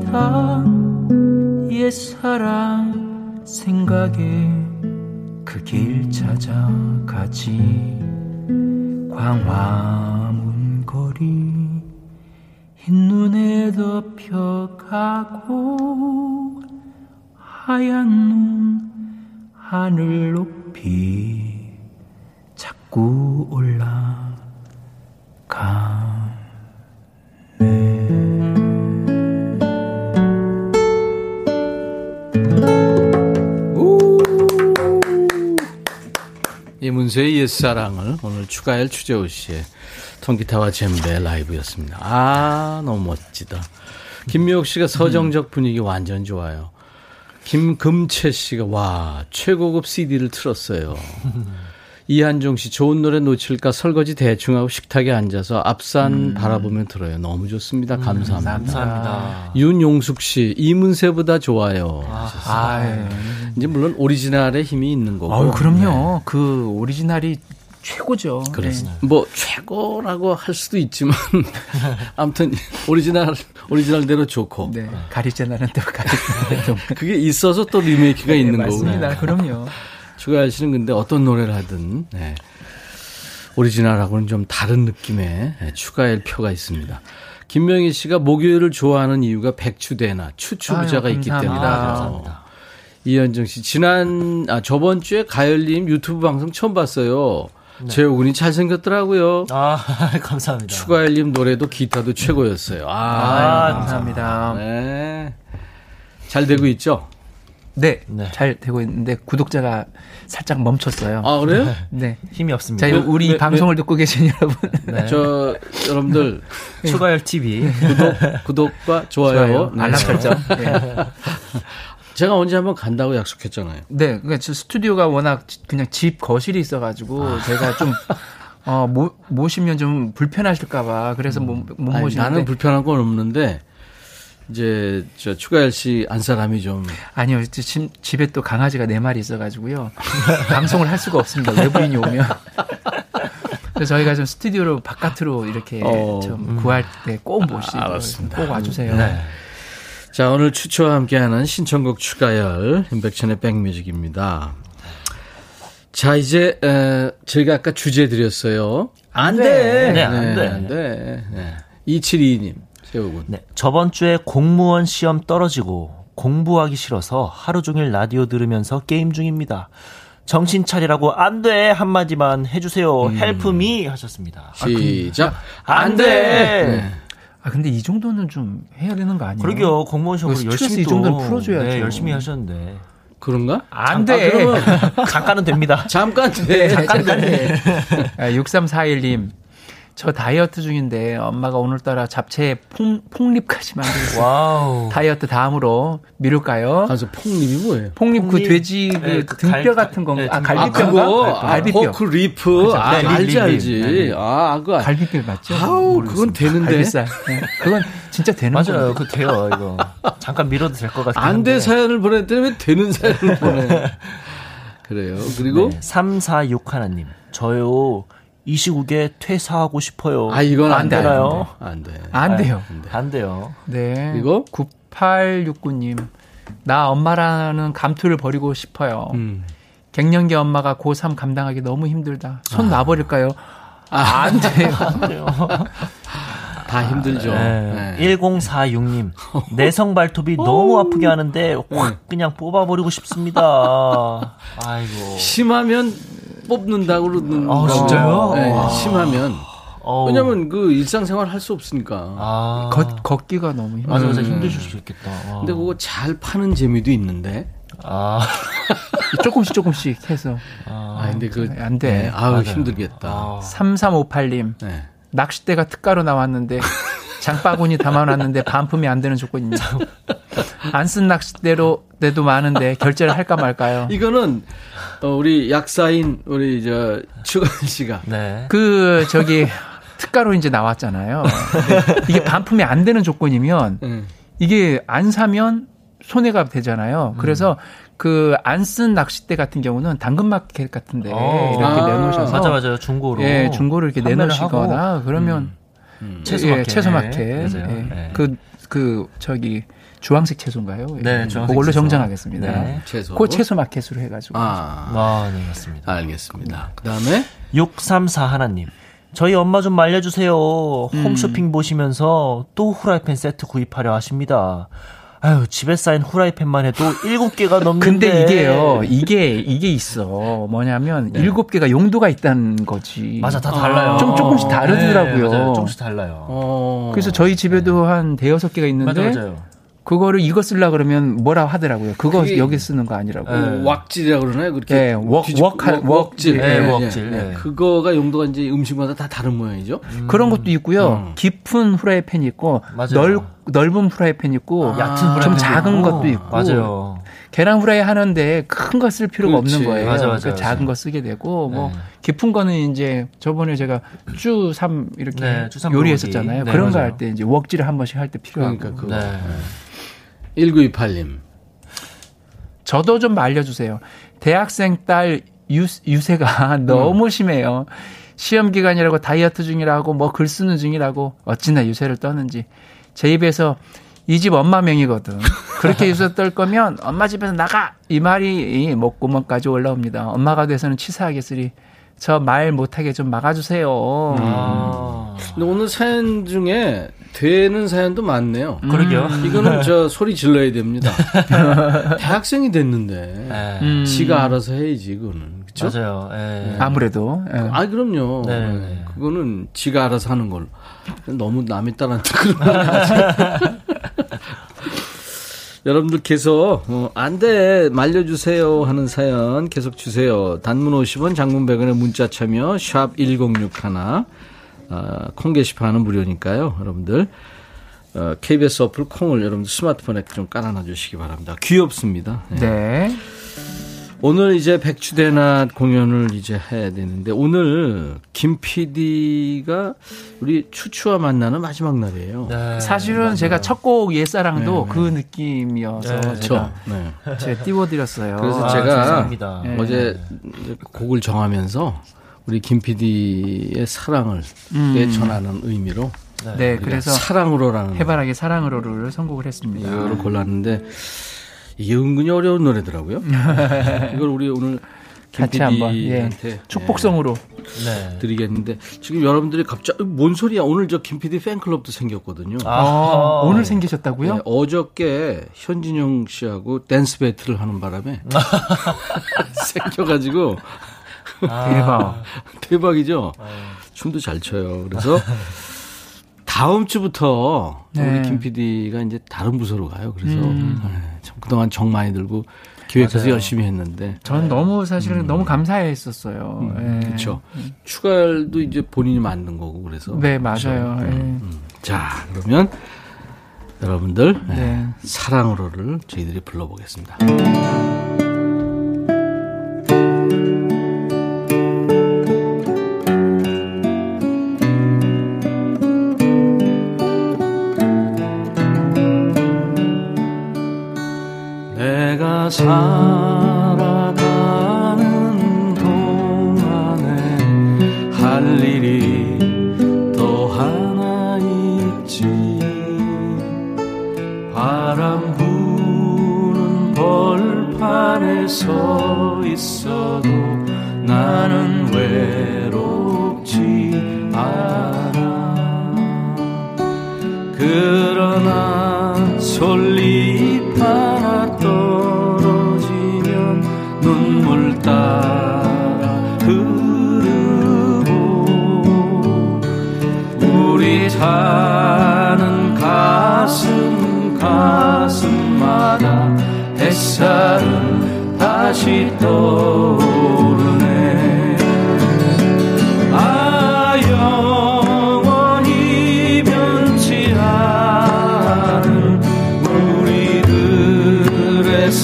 이문세의 옛사랑을 오늘 추가할 추재호 씨의 통기타와 젬베 라이브였습니다. 아, 너무 멋지다. 김미옥 씨가 서정적 분위기 완전 좋아요. 김금채 씨가 와, 최고급 CD를 틀었어요. 이한종 씨 좋은 노래 놓칠까 설거지 대충 하고 식탁에 앉아서 앞산 바라보며 들어요. 너무 좋습니다. 감사합니다. 감사합니다. 윤용숙 씨 이문세보다 좋아요. 아, 예. 이제 물론 오리지널의 힘이 있는 거고. 아유, 그럼요. 그 오리지널이 최고죠. 그렇습니다. 뭐 최고라고 할 수도 있지만 아무튼 오리지널 오리지널대로 좋고 네. 네. 가리째 나는 또 가리째 그게 있어서 또 리메이크가 네, 있는 맞습니다. 거고. 그럼요. 추가열 씨는 근데 어떤 노래를 하든 네. 오리지널하고는 좀 다른 느낌의 네, 추가열 표가 있습니다. 김명희 씨가 목요일을 좋아하는 이유가 백주대낮 추추부자가 아유, 있기. 때문이다. 감사합니다. 이현정 씨 지난 아 저번 주에 가열님 유튜브 방송 처음 봤어요. 재호군이 잘생겼더라고요. 아, 감사합니다. 추가열님 노래도 기타도 최고였어요. 아, 아, 감사합니다. 네. 잘 되고 있죠? 네, 네. 잘 되고 있는데 구독자가 살짝 멈췄어요. 아, 그래요? 네. 힘이 없습니다. 자, 우리 왜, 방송을 듣고 계신 여러분. 네. 저, 여러분들, 추가열 TV. 구독, 구독과 좋아요. 좋아요. 네. 알람 설정. 네. 제가 언제 한번 간다고 약속했잖아요. 네, 그러니까 저 스튜디오가 워낙 그냥 집 거실이 있어가지고 제가 좀 어, 모, 모시면 좀 불편하실까봐 그래서 못, 못 아니, 모시는데 나는 불편한 건 없는데, 이제, 저, 추가열 씨 안 사람이 좀, 아니요, 집, 집에 또 강아지가 네 마리 있어가지고요 방송을 할 수가 없습니다. 외부인이 오면. 그래서 저희가 좀 스튜디오로 바깥으로 이렇게 어, 좀 구할 때 꼭 모시고 알았습니다. 꼭 와주세요. 네. 자, 오늘 추추와 함께하는 신청곡 추가열, 임백천의 백뮤직입니다. 자, 이제, 에, 저희가 아까 주제 드렸어요. 안 돼! 네, 안 돼. 안 돼. 네. 2722님, 세우군. 네, 저번 주에 공무원 시험 떨어지고 공부하기 싫어서 하루 종일 라디오 들으면서 게임 중입니다. 정신 차리라고 안 돼 한마디만 해주세요. help me 하셨습니다. 시작. 안 돼. 네. 아 근데 이 정도는 좀 해야 되는 거 아니에요? 그러게요. 공무원 시험 그 스트레스 열심히 이 정도는 풀어줘야죠. 네, 열심히 하셨는데 그런가? 안 잠- 돼. 아, 그러면 잠깐은 됩니다. 잠깐 돼. 네, 잠깐 네. 6341님. 저 다이어트 중인데 엄마가 오늘따라 잡채에 pork, pork rib까지. Wow. 다이어트 다음으로 미룰까요? 가서 폭립이 뭐예요? 폭립 그 폭립. 돼지 그 네, 그 등뼈 갈- 같은 건가? 네, 아. 아, 갈비뼈인가? 그거. 아, 갈비뼈. Pork rib. 아, 네, 알지. 알지. 네, 네. 아, 그거. 알- 갈비뼈 맞죠? 아우, 그건 모르겠습니다. 되는데. 갈비살. 네, 그건 진짜 되는 맞아요. 거예요. 그 돼요, 이거. 잠깐 밀어도 될 것 같긴 한데. 안돼 사연을 보냈더니 왜 되는 사연을 보내. 그래요. 그리고, 네, 346 하나님. 저요. 이 시국에 퇴사하고 싶어요. 아, 이건 안, 안 돼, 되나요? 안 돼. 안 돼요. 안 돼요. 네. 그리고? 9869님. 나 엄마라는 감투를 버리고 싶어요. 음. 갱년기 엄마가 고3 감당하기 너무 힘들다. 손 아. 놔버릴까요? 안 돼요. 다 힘들죠. 네. 네. 1046님. 내성 발톱이 너무 아프게 하는데 확 그냥 뽑아버리고 싶습니다. 아이고. 심하면 뽑는다고 그러는 아, 거. 진짜요? 네, 와. 심하면. 왜냐면 그 일상생활 할 수 없으니까. 아. 걷, 걷기가 너무 힘들어요. 맞아, 맞아. 힘드실 수 있겠다. 와. 근데 그거 잘 파는 재미도 있는데. 아. 조금씩 조금씩 해서. 아, 근데 그. 안 돼. 네, 아우, 맞아요. 힘들겠다. 아. 3358님. 네. 낚싯대가 특가로 나왔는데 장바구니 담아놨는데 반품이 안 되는 조건입니다. 안 쓴 낚싯대로 때도 많은데 결제를 할까 말까요? 이거는, 어, 우리 약사인, 우리 저, 추가현 씨가. 네. 그 저기 특가로 이제 나왔잖아요. 이게 반품이 안 되는 조건이면 네. 이게 안 사면 손해가 되잖아요. 그래서 그 안 쓴 낚싯대 같은 경우는 당근마켓 같은데 어. 이렇게 아, 내놓으셔서 맞아, 맞아요. 중고로. 예, 중고를 이렇게 내놓으시거나 하고. 그러면 음. 채소마켓. 예, 채소마켓. 맞아요. 예. 네. 그, 그, 저기, 주황색 채소인가요? 네, 예. 주황색 그걸로 채소. 정정하겠습니다. 네. 채소. 그 채소 마켓으로 해가지고. 아, 아, 네, 맞습니다. 알겠습니다. 그 다음에, 634 하나님. 저희 엄마 좀 말려주세요. 홈쇼핑 보시면서 또 후라이팬 세트 구입하려 하십니다. 아유 집에 쌓인 후라이팬만 해도 일곱 개가 넘는데. 근데 이게요, 이게 이게 있어. 뭐냐면 일곱 개가 용도가 있다는 거지. 맞아 다 달라요. 좀 조금씩 다르더라고요. 네. 조금씩 달라요. 어. 그래서 저희 집에도 한 대여섯 개가 있는데 맞아요, 맞아요. 그거를 이거 쓰려 그러면 뭐라 하더라고요. 그거 여기 쓰는 거 아니라고. 네. 왁질이라고 그러나요? 그렇게 예, 웍- 웍 할- 웍- 웍질. 웍- 예, 예, 웍질, 예. 예. 그거가 용도가 이제 음식마다 다 다른 모양이죠. 그런 것도 있고요. 음. 깊은 후라이팬 있고 맞아요. 넓 넓은 후라이팬 있고 얕은 좀 작은 있고. 것도 있고 맞아요. 계란 후라이 하는데 큰 거 쓸 필요가 그렇지. 없는 거예요. 맞아, 맞아, 그러니까 맞아. 작은 거 쓰게 되고 뭐 네. 깊은 거는 이제 저번에 제가 쭈삼 이렇게 네, 요리했었잖아요. 네, 그런 거. 할 때 이제 웍질을 한 번씩 할 때 필요하고. 그러니까 그거. 네. 1928님. 저도 좀 알려주세요. 대학생 딸 유, 유세가 너무 심해요. 시험 기간이라고 다이어트 중이라고 뭐 글 쓰는 중이라고 어찌나 유세를 떠는지 제 입에서 이 집 엄마 명이거든. 그렇게 유세 떨 거면 엄마 집에서 나가 이 말이 목구멍까지 올라옵니다. 엄마가 돼서는 치사하겠으리 저 말 못하게 좀 막아주세요. 아. 근데 오늘 사연 중에 되는 사연도 많네요. 그러게요. 이거는 저 소리 질러야 됩니다. 대학생이 됐는데 네. 음. 지가 알아서 해야지 그거는 그렇죠? 맞아요. 예. 아무래도 예. 아 그럼요. 네. 네. 그거는 지가 알아서 하는 걸로. 너무 남의 딸한테 그런 말 하지. 여러분들께서 어, 안돼 말려주세요 하는 사연 계속 주세요. 단문 50원, 장문 100원의 문자 참여 샵 #1061 아, 콩 게시판은 무료니까요. 여러분들 어, KBS 어플 콩을 여러분들 스마트폰에 좀 깔아놔 주시기 바랍니다. 귀엽습니다. 네. 네. 오늘 이제 백주대낮 공연을 이제 해야 되는데 오늘 김 PD가 우리 추추와 만나는 마지막 날이에요. 네. 사실은 제가 첫 곡 옛사랑도 네, 그 느낌이어서 네, 제가 저, 네. 제가 띄워드렸어요. 그래서 아, 제가 죄송합니다. 네. 어제 곡을 정하면서 우리 김 PD의 사랑을 에 전하는 의미로 네, 그래서 사랑으로라는 해바라기 사랑으로를 선곡을 했습니다. 이거를 골랐는데 이게 은근히 어려운 노래더라고요. 이걸 우리 오늘 김 같이 한번 예, PD한테 축복성으로 네. 드리겠는데 지금 여러분들이 갑자기 뭔 소리야 오늘 저 김 PD 팬클럽도 생겼거든요. 아, 어, 오늘 생기셨다고요? 네, 어저께 현진영 씨하고 댄스 배틀을 하는 바람에 생겨가지고 대박. 대박이죠. 춤도 잘 춰요. 그래서 다음 주부터 네. 우리 김 PD가 이제 다른 부서로 가요. 그래서 네, 참 그동안 정 많이 들고 기획해서 맞아요. 열심히 했는데 전 너무 사실은 너무 감사했었어요. 예. 그렇죠. 추가도 이제 본인이 만든 거고 그래서 네, 맞아요. 예. 음. 자 그러면 여러분들 네, 네. 사랑으로를 저희들이 불러보겠습니다.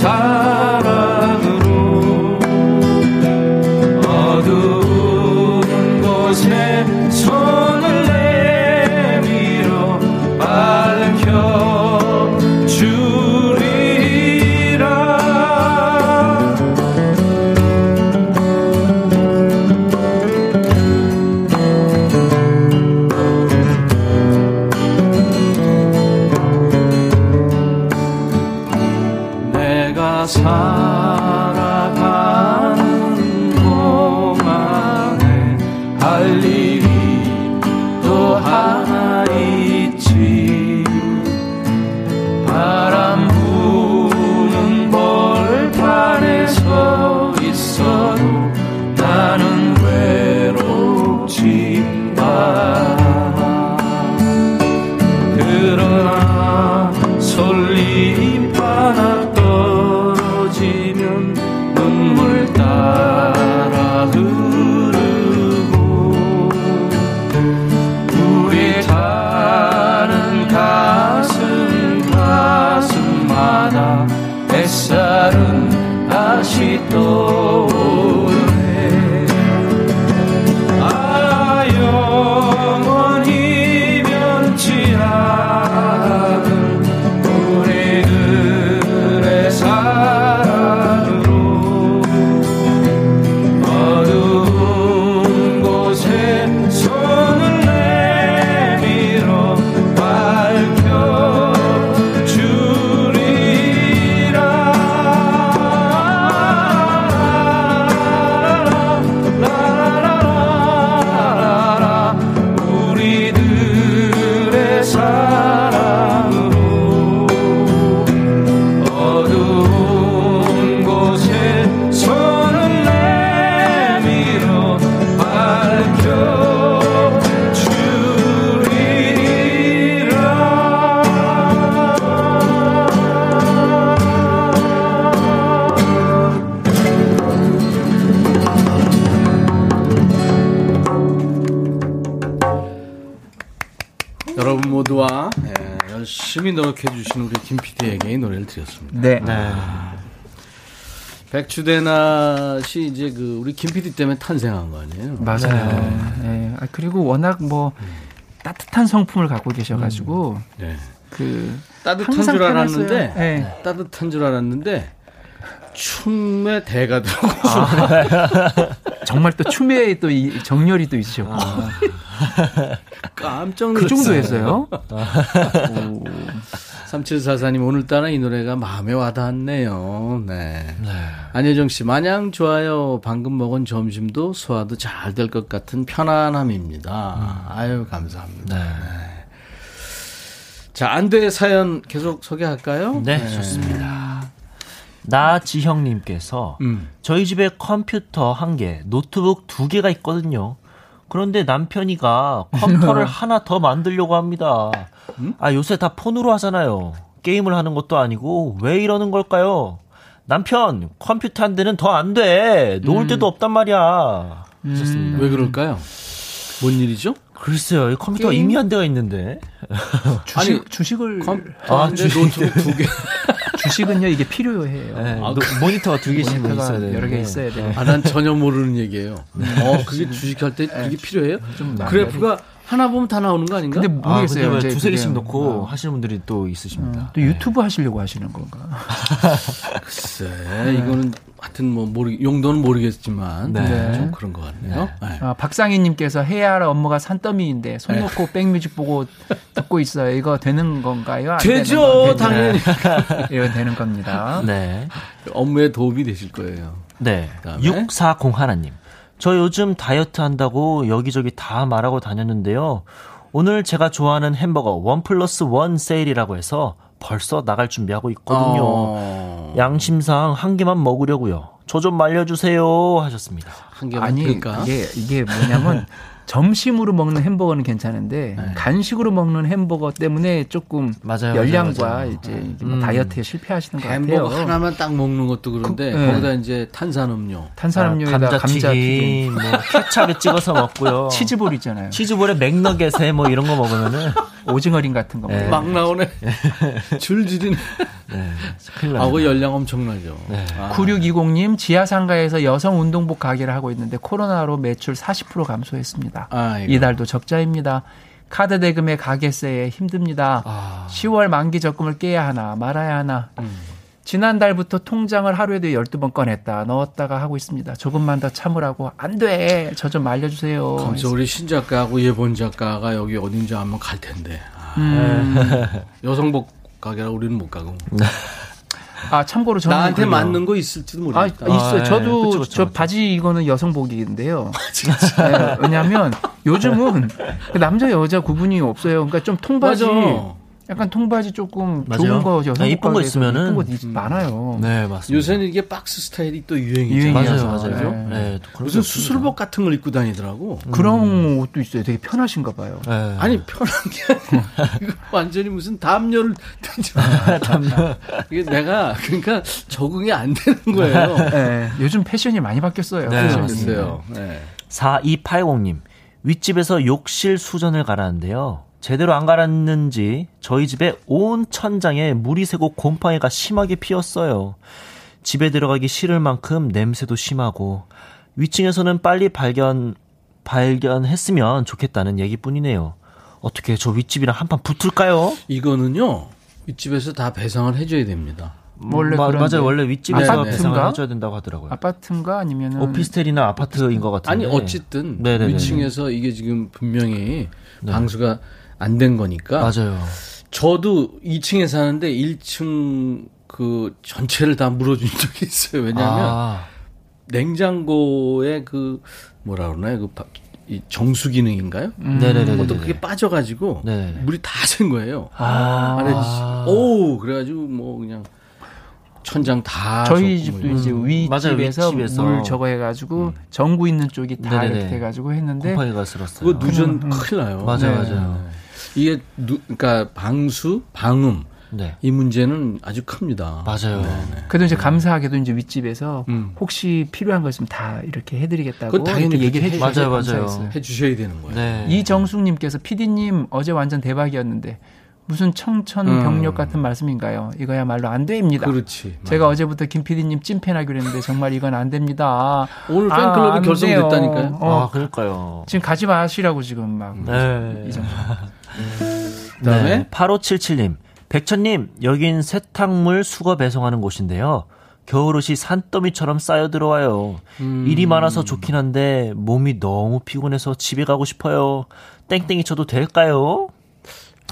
사 열심히 노력해 주신 우리 김 PD에게 이 노래를 드렸습니다. 네. 백추대나 씨 이제 그 우리 김 PD 때문에 탄생한 거 아니에요? 맞아요. 네. 아, 그리고 워낙 뭐 따뜻한 성품을 갖고 계셔가지고 네. 그 따뜻한 줄 알았는데 편했어요. 네. 따뜻한 줄 알았는데 춤의 대가 들고 정말 또 춤에 또 이 정열이 또 있으셨고 깜짝 그 놀랐어요. 정도였어요. 3744님 오늘따라 이 노래가 마음에 와닿네요. 네. 안혜정 씨 마냥 좋아요. 방금 먹은 점심도 소화도 잘 될 것 같은 편안함입니다. 아유 감사합니다. 네. 자 안돼 사연 계속 소개할까요? 네, 좋습니다. 나지형님께서 음. 저희 집에 컴퓨터 한 개, 노트북 두 개가 있거든요. 그런데 남편이가 컴퓨터를 하나 더 만들려고 합니다. 아, 요새 다 폰으로 하잖아요. 게임을 하는 것도 아니고 왜 이러는 걸까요? 남편, 컴퓨터 한 대는 더 안 돼. 놓을 데도 없단 말이야. 하셨습니다. 왜 그럴까요? 뭔 일이죠? 글쎄요, 이 컴퓨터가 게임? 이미 한 대가 있는데. 주식 아니, 주식을 컴퓨터 아, 한대 노트북 두 개. 주식은요 이게 필요해요. 네, 노- 모니터가 두 개씩 있어야 되는데. 여러 개 있어야 돼요. 아, 난 전혀 모르는 얘기예요. 어, 그게 주식할 때 그게 필요해요? 좀 그래프가 하나 보면 다 나오는 거 아닌가? 근데 아, 근데 모르겠어요. 왜 이제 두세 개씩 그게. 놓고 어. 하시는 분들이 또 있으십니다. 또 유튜브 하시려고 하시는 건가? 글쎄, 이거는 하여튼 뭐 모르 용도는 모르겠지만 네. 좀 그런 것 같네요. 네. 아, 박상희님께서 해야 할 업무가 산더미인데 손 놓고 백뮤직 보고 듣고 있어요. 이거 되는 건가요? 안 되죠, 되는 건- 당연히. 이거 되는 겁니다. 네. 업무에 도움이 되실 거예요. 네. 그다음에? 6401님. 저 요즘 다이어트 한다고 여기저기 다 말하고 다녔는데요. 오늘 제가 좋아하는 햄버거 원 플러스 원 세일이라고 해서 벌써 나갈 준비하고 있거든요. 어, 양심상 한 개만 먹으려고요. 저 좀 말려주세요 하셨습니다. 한 개만 아니 그러니까. 이게 이게 뭐냐면 점심으로 먹는 햄버거는 괜찮은데 네. 간식으로 먹는 햄버거 때문에 조금 맞아요, 열량과 맞아요. 이제 음. 다이어트에 실패하시는 것 햄버거 같아요. 하나만 딱 먹는 것도 그런데 그- 네. 거기다 이제 탄산음료. 탄산음료에다 아, 감자 튀김, 감자튀김, 뭐 케찹에 찍어서 먹고요. 치즈볼 있잖아요. 치즈볼에 맥너겟에 뭐 이런 거 먹으면은 오징어링 같은 거. 네. 막 나오네. 줄줄이네. 큰일 아. 그 열량 엄청나죠. 아, 9620님 지하 상가에서 여성 운동복 가게를 하고 있는데 코로나로 매출 40% 감소했습니다. 아이고. 이달도 적자입니다. 카드 대금에 가게세에 힘듭니다. 아. 10월 만기 적금을 깨야 하나 말아야 하나. 음. 지난달부터 통장을 하루에도 12번 꺼냈다 넣었다가 하고 있습니다. 조금만 더 참으라고 안 돼. 저 좀 알려주세요. 거기서 우리 신 작가하고 예본 작가가 여기 어딘지 한번 갈 텐데. 아, 음. 여성복 가게라 우리는 못 가고. 아 참고로 저는 나한테 그거- 맞는 거 있을지도 아, 모르겠다. 있어요. 아, 저도 예. 그쵸, 그쵸, 저 그쵸. 바지 이거는 여성복인데요. 네, 왜냐하면 요즘은 그 남자 여자 구분이 없어요. 그러니까 좀 통바지, 맞아. 약간 통바지 조금 맞아요. 좋은 거 여성복 아, 이쁜 거 있으면은- 이쁜 거 있- 많아요. 네, 맞습니다. 요새는 이게 박스 스타일이 또 유행이잖아요. 유행이어서. 맞아요, 맞아요. 네. 네, 무슨. 수술복 같은 걸 입고 다니더라고. 그런 옷도 있어요. 되게 편하신가 봐요. 네. 아니 편한 게 이거 완전히 무슨 담요를 이게 내가 그러니까 적응이 안 되는 거예요. 네, 요즘 패션이 많이 바뀌었어요. 네, 패션이. 글쎄요. 네. 4280님, 윗집에서 욕실 수전을 갈았는데요. 제대로 안 갈았는지 저희 집에 온 천장에 물이 새고 곰팡이가 심하게 피었어요. 집에 들어가기 싫을 만큼 냄새도 심하고 위층에서는 빨리 발견 발견했으면 좋겠다는 얘기뿐이네요. 어떻게 저 윗집이랑 한판 붙을까요? 이거는요 윗집에서 다 배상을 해줘야 됩니다. 원래 마-. 맞아요. 원래 윗집에서? 배상을 해줘야 된다고 하더라고요. 아파트인가 아니면은 오피스텔이나 아파트인 것 같은데. 아니 어쨌든 네네네. 위층에서 이게 지금 분명히 방수가 안 된 거니까 맞아요. 저도 2층에 사는데 1층 그 전체를 다 물어준 적이 있어요. 왜냐하면 아, 냉장고에 그 뭐라 그러나요? 그 바- 이 정수 기능인가요? 네네네. 어떤 그게 빠져가지고 네네네. 물이 다 샌 거예요. 아. 안에 오 그래가지고 뭐 그냥 천장 다 저희 집도 뭐 이제 음. 윗집에서 윗집에서. 물 저거 해가지고 전구 있는 쪽이 다 네네네. 이렇게 돼가지고 했는데 곰팡이가 쓸었어요. 그거 누전 큰일 나요. 맞아요, 네. 맞아요. 이게 누, 그러니까 방수, 방음 네. 이 문제는 아주 큽니다. 맞아요. 그래도 이제 감사하게도 이제 윗집에서 음. 혹시 필요한 거 있으면 다 이렇게 해드리겠다고 그건 당연히 얘기를 해주셔서 맞아요, 맞아요. 감사했어요. 해 주셔야 되는 거예요. 네. 이정숙님께서 PD님 어제 완전 대박이었는데 무슨 청천벽력 음. 같은 말씀인가요? 이거야말로 안 됩니다. 그렇지. 제가 어제부터 김 PD님 찐팬하기로 했는데 정말 이건 안 됩니다. 오늘 아, 팬클럽이 안 결성됐다니까요. 어, 아, 그럴까요? 지금 가지 마시라고 지금 막 네. 이정숙. 그다음에 네, 8577님. 백천님, 여긴 세탁물 수거 배송하는 곳인데요. 겨울옷이 산더미처럼 쌓여 들어와요. 음. 일이 많아서 좋긴 한데 몸이 너무 피곤해서 집에 가고 싶어요. 땡땡이 쳐도 될까요?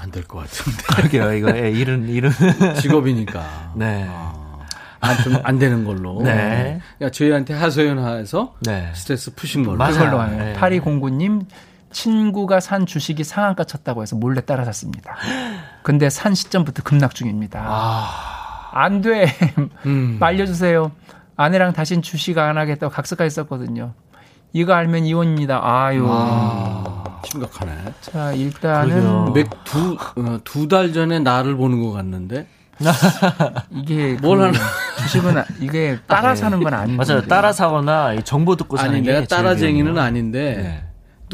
안 될 것 같은데. 그러게요. 이거 예, 일은 일은 직업이니까. 네. 아무튼 안 되는 걸로. 네. 그러니까 저희한테 하소연해서 네. 스트레스 푸신 걸로. 맞아요. 네. 8209님 친구가 산 주식이 상한가 쳤다고 해서 몰래 따라 샀습니다. 근데 산 시점부터 급락 중입니다. 아, 안 돼. 음. 말려주세요. 아내랑 다신 주식 안 하겠다고 각서까지 썼거든요. 이거 알면 이혼입니다. 아유. 아, 심각하네. 자, 일단은 그러게요. 맥두두 달 전에 나를 보는 것 같는데. 이게 뭘 그 하나. 주식은 아- 이게 따라 사는 건 아닌 맞아요. 따라 사거나 이 정보 듣고 사는 아니 게 내가 따라쟁이는. 아닌데 네.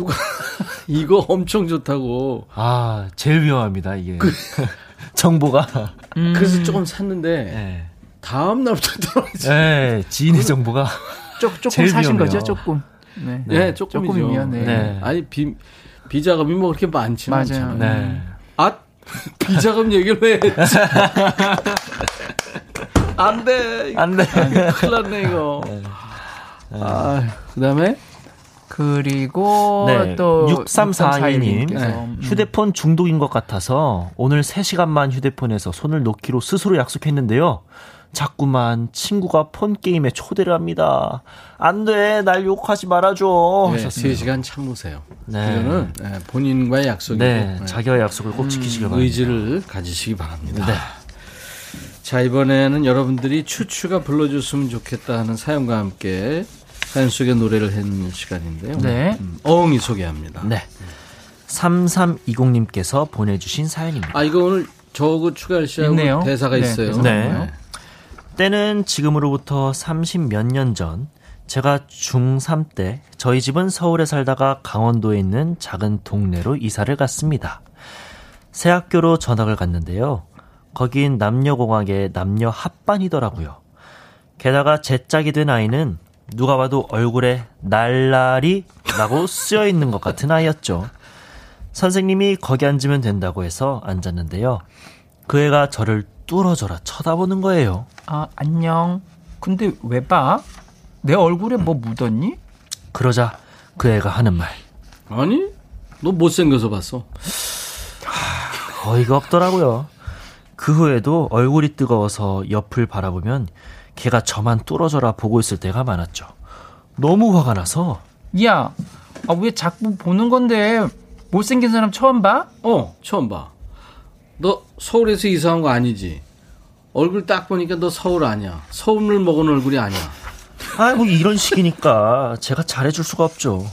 누가 이거 엄청 좋다고. 아, 제일 위험합니다, 이게. 그 정보가. 음, 그래서 조금 샀는데 네. 다음 날부터 떨어지. 네, 지인의 정보가. 조, 조금 사신 위험해요. 거죠, 조금. 네. 네, 조금이죠. 조금이면, 네. 네. 아니 비 비자금이 뭐 그렇게 많지는 맞아요. 않잖아요. 네. 아 비자금 얘기를 왜 했지? 안 돼. 안 돼. 큰일 났네 이거. 아, 그 다음에 그리고 네, 또 6342님. 6342님께서 네. 휴대폰 중독인 것 같아서 오늘 3시간만 휴대폰에서 손을 놓기로 스스로 약속했는데요. 자꾸만 친구가 폰 게임에 초대를 합니다. 안 돼, 날 욕하지 말아 줘. 네, 하셨습니다. 3시간 참으세요. 네. 이거는 네, 본인과의 약속이고 네, 네. 자기와 약속을 꼭 지키시길 바랍니다. 의지를 가지시기 바랍니다. 네. 자, 이번에는 여러분들이 추추가 불러줬으면 좋겠다 하는 사연과 함께 사연 속의 노래를 하는 시간인데요. 네. 음, 어흥이 소개합니다. 네. 3320님께서 보내주신 사연입니다. 아, 이거 오늘 저거 추가할 있네요. 대사가 네, 있어요. 네. 있네요. 때는 지금으로부터 30 몇 년 전, 제가 중3 때 저희 집은 서울에 살다가 강원도에 있는 작은 동네로 이사를 갔습니다. 새 학교로 전학을 갔는데요. 거긴 남녀공학의 남녀 합반이더라고요. 게다가 제 짝이 된 아이는 누가 봐도 얼굴에 날라리라고 쓰여 있는 것 같은 아이였죠. 선생님이 거기 앉으면 된다고 해서 앉았는데요. 그 애가 저를 뚫어져라 쳐다보는 거예요. 아, 안녕. 근데 왜 봐? 내 얼굴에 뭐 묻었니? 그러자 그 애가 하는 말. 아니, 너 못생겨서 봤어. 어이가 없더라고요. 그 후에도 얼굴이 뜨거워서 옆을 바라보면 걔가 저만 뚫어져라 보고 있을 때가 많았죠. 너무 화가 나서 야, 아, 왜 자꾸 보는 건데 못생긴 사람 처음 봐? 어, 처음 봐. 너 서울에서 이사 온 거 아니지? 얼굴 딱 보니까 너 서울 아니야. 서울을 먹은 얼굴이 아니야. 아이고 이런 식이니까 제가 잘해줄 수가 없죠.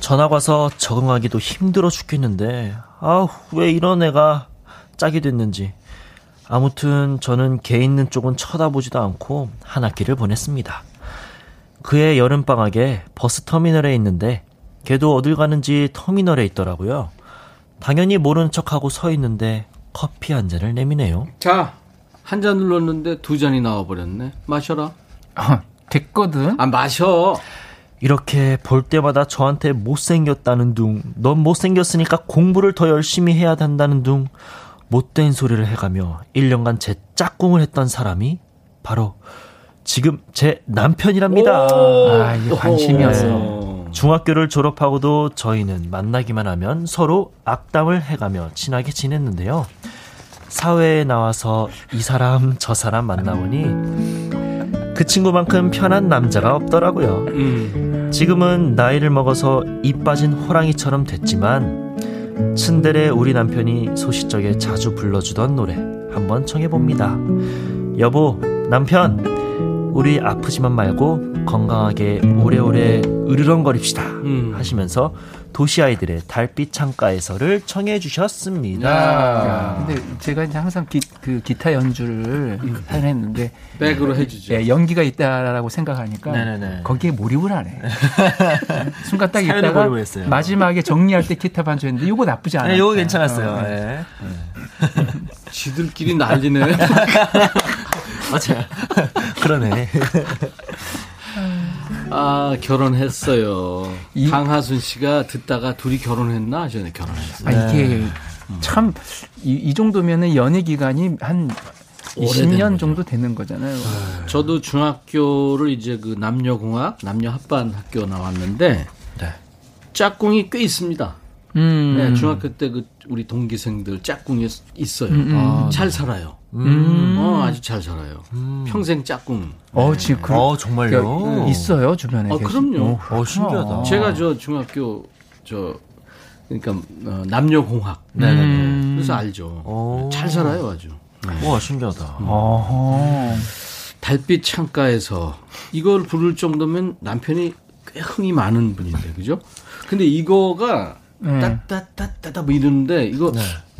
전학 와서 적응하기도 힘들어 죽겠는데 아우 왜 이런 애가 짝이 됐는지 아무튼 저는 걔 있는 쪽은 쳐다보지도 않고 한 학기를 보냈습니다. 그의 여름방학에 버스 터미널에 있는데 걔도 어딜 가는지 터미널에 있더라고요. 당연히 모른 척하고 서 있는데 커피 한 잔을 내미네요. 자, 한 잔 눌렀는데 두 잔이 나와버렸네. 마셔라. 어, 됐거든. 아, 마셔. 이렇게 볼 때마다 저한테 못생겼다는 둥, 넌 못생겼으니까 공부를 더 열심히 해야 한다는 둥, 못된 소리를 해가며 1년간 제 짝꿍을 했던 사람이 바로 지금 제 남편이랍니다. 아, 이게 관심이었어. 어. 중학교를 졸업하고도 저희는 만나기만 하면 서로 악담을 해가며 친하게 지냈는데요. 사회에 나와서 이 사람 저 사람 만나보니 그 친구만큼 편한 남자가 없더라고요. 음. 지금은 나이를 먹어서 입 빠진 호랑이처럼 됐지만 츤데레 우리 남편이 소시적에 자주 불러주던 노래 한번 청해봅니다. 여보, 남편, 우리 아프지만 말고 건강하게 오래오래 으르렁거립시다 음. 하시면서 도시 아이들의 달빛 창가에서를 청해 주셨습니다. 야, 근데 제가 이제 항상 기, 그 기타 연주를 사용했는데 백으로 해주죠. 예, 연기가 있다라고 생각하니까 네네네. 거기에 몰입을 하네. 순간 딱 있다가. 마지막에 정리할 때 기타 반주했는데 이거 나쁘지 않아요. 네, 요거 괜찮았어요. 예. 지들끼리 난리네. 맞아요. 그러네. 아 결혼했어요. 이- 강하순 씨가 듣다가 둘이 결혼했나 하셨네. 결혼했어요. 아, 이게 참, 이, 이 정도면은 연애 기간이 한 20년 정도 되는 거잖아요. 저도 중학교를 이제 그 남녀공학, 남녀 합반 학교 나왔는데 네. 짝꿍이 꽤 있습니다. 음. 네, 중학교 때 그 우리 동기생들 짝꿍이 있어요. 음, 아, 잘 살아요. 음. 어, 아주 잘 살아요. 평생 짝꿍. 어, 지금 그, 어, 정말요? 있어요, 주변에. 어, 계속. 그럼요. 어, 신기하다. 제가 저 중학교 저 그러니까 어, 남녀 공학. 음. 그래서 알죠. 오. 잘 살아요, 아주. 와, 신기하다. 어허. 달빛 창가에서 이걸 부를 정도면 남편이 꽤 흥이 많은 분인데, 그죠? 근데 이거가 네. 따따따따따 뭐 이러는데 이거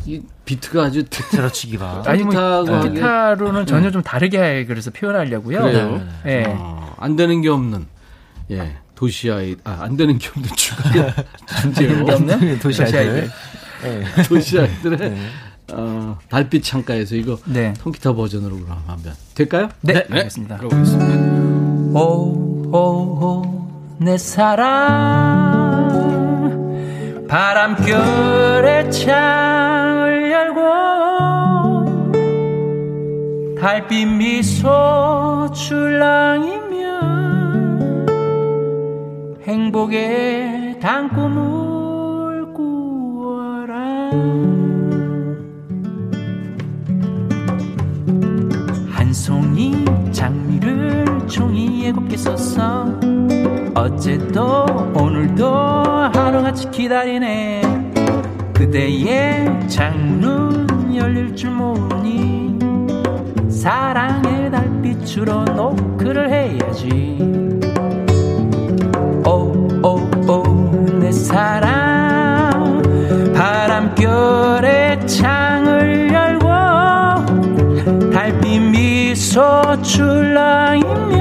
이 비트가 아주 테러치기가. 아니, 뭐, 이게- 기타로는 전혀 좀 다르게 그래서 표현하려고요. 그래요? 예. 어, 안 되는 게 없는 예 도시아이 아안 되는 게 없는 주가 존재요. 없는 도시 아이들. 도시아이들의 어, 달빛 창가에서 이거 네. 통기타 버전으로 그럼 한번 될까요? 네, 알겠습니다. 들어보겠습니다. 오오오 내 사랑 바람결에 창을 열고 달빛 미소 출랑이면 행복의 단꿈을 꾸어라. 한 송이 장미를 종이에 곱게 썼어 어제도 오늘도 하루같이 기다리네. 그대의 창문은 열릴 줄 모르니 사랑의 달빛으로 노크를 해야지. 오오오 내 사랑. 바람결에 창 미소 출랑이면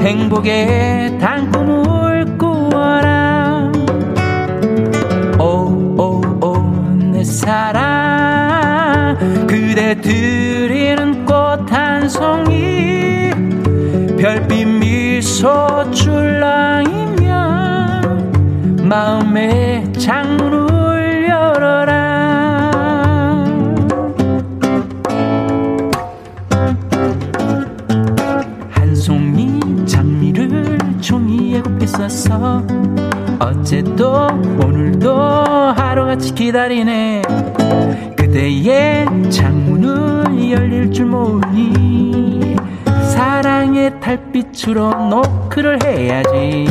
행복의 단꿈을 꾸어라. 오오오 내 사랑. 그대 드리는 꽃 한 송이 별빛 미소 출랑이면 마음의 창문을 써서 어제도 오늘도 하루같이 기다리네. 그대의 창문은 열릴 줄 모르니 사랑의 달빛으로 노크를 해야지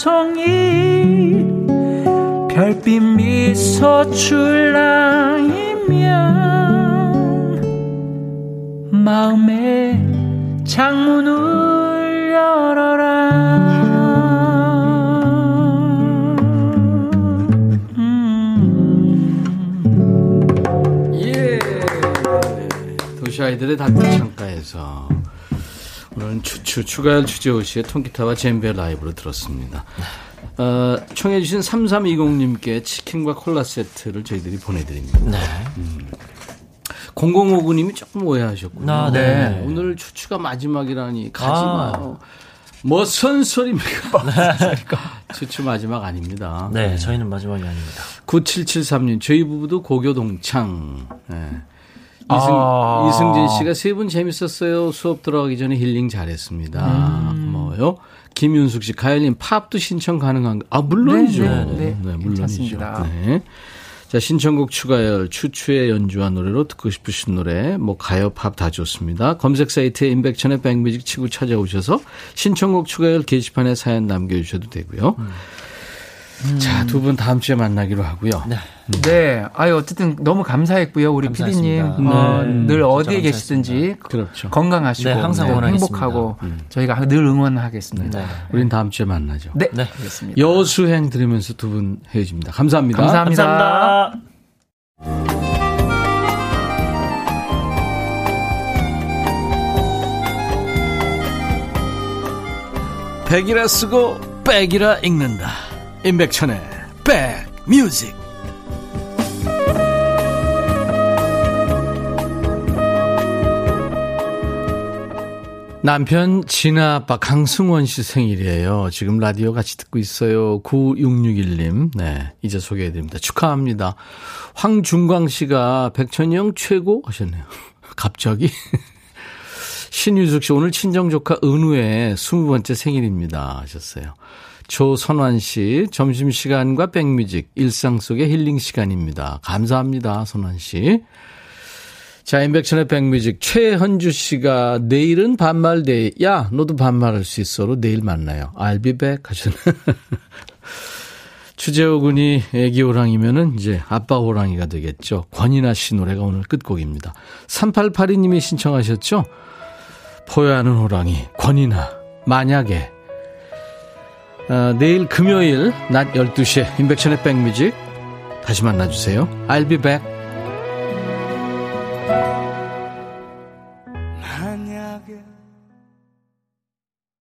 송이 별빛 미소 출랑이면 마음의 창문을 열어라 음. 예. 도시 아이들의 달빛 창가에서 추추 추가열 추재호 씨의 통기타와 젬베 라이브로 들었습니다. 어, 청해 주신 3320님께 치킨과 콜라 세트를 저희들이 보내드립니다. 네. 0059님이 조금 오해하셨군요. 아, 네. 오늘 추추가 마지막이라니 가지 아. 마요. 뭐선 소리입니까? 추추 마지막 아닙니다. 네, 저희는 마지막이 아닙니다. 9773님, 저희 부부도 고교 동창. 네. 이승, 아. 이승진 씨가 세 분 재밌었어요. 수업 들어가기 전에 힐링 잘했습니다. 고마워요. 김윤숙 씨, 가열님 팝도 신청 가능한가? 아, 물론이죠. 네, 네, 네. 물론이죠. 괜찮습니다. 네. 자, 신청곡 추가열, 추추의 연주한 노래로 듣고 싶으신 노래, 뭐, 가요, 팝 다 좋습니다. 검색 사이트에 인백천의 백뮤직 치고 찾아오셔서 신청곡 추가열 게시판에 사연 남겨주셔도 되고요. 자, 두 분 다음 주에 만나기로 하고요. 네. 네. 아유, 어쨌든 너무 감사했고요. 우리 피디님. 감사했습니다. 어, 네. 늘 어디에. 계시든지 그렇죠. 건강하시고 네, 항상 네. 행복하고 저희가 늘 응원하겠습니다. 네. 우린 다음 주에 만나죠. 네. 네. 알겠습니다. 여수행 들으면서 두 분 헤어집니다. 감사합니다. 감사합니다. 감사합니다. 백이라 쓰고 백이라 읽는다. 임백천의 백뮤직. 남편 진아 아빠 강승원 씨 생일이에요. 지금 라디오 같이 듣고 있어요. 9661님. 네. 이제 소개해 드립니다. 축하합니다. 황중광 씨가 백천영 최고 하셨네요. 갑자기? 신유숙 씨, 오늘 친정 조카 은우의 20번째 생일입니다. 하셨어요. 조선환 씨, 점심시간과 백뮤직, 일상 속의 힐링 시간입니다. 감사합니다. 선환 씨. 자, 임백천의 백뮤직, 최현주 씨가 내일은 반말 day. 야, 너도 반말할 수 있어로 내일 만나요. I'll be back 하셨네. 추재호 군이 애기 호랑이면은 이제 아빠 호랑이가 되겠죠. 권인하 씨 노래가 오늘 끝곡입니다. 3882님이 신청하셨죠? 포효하는 호랑이, 권이나, 만약에. 어, 내일 금요일 낮 12시에 인백션의 백뮤직 다시 만나주세요. I'll be back.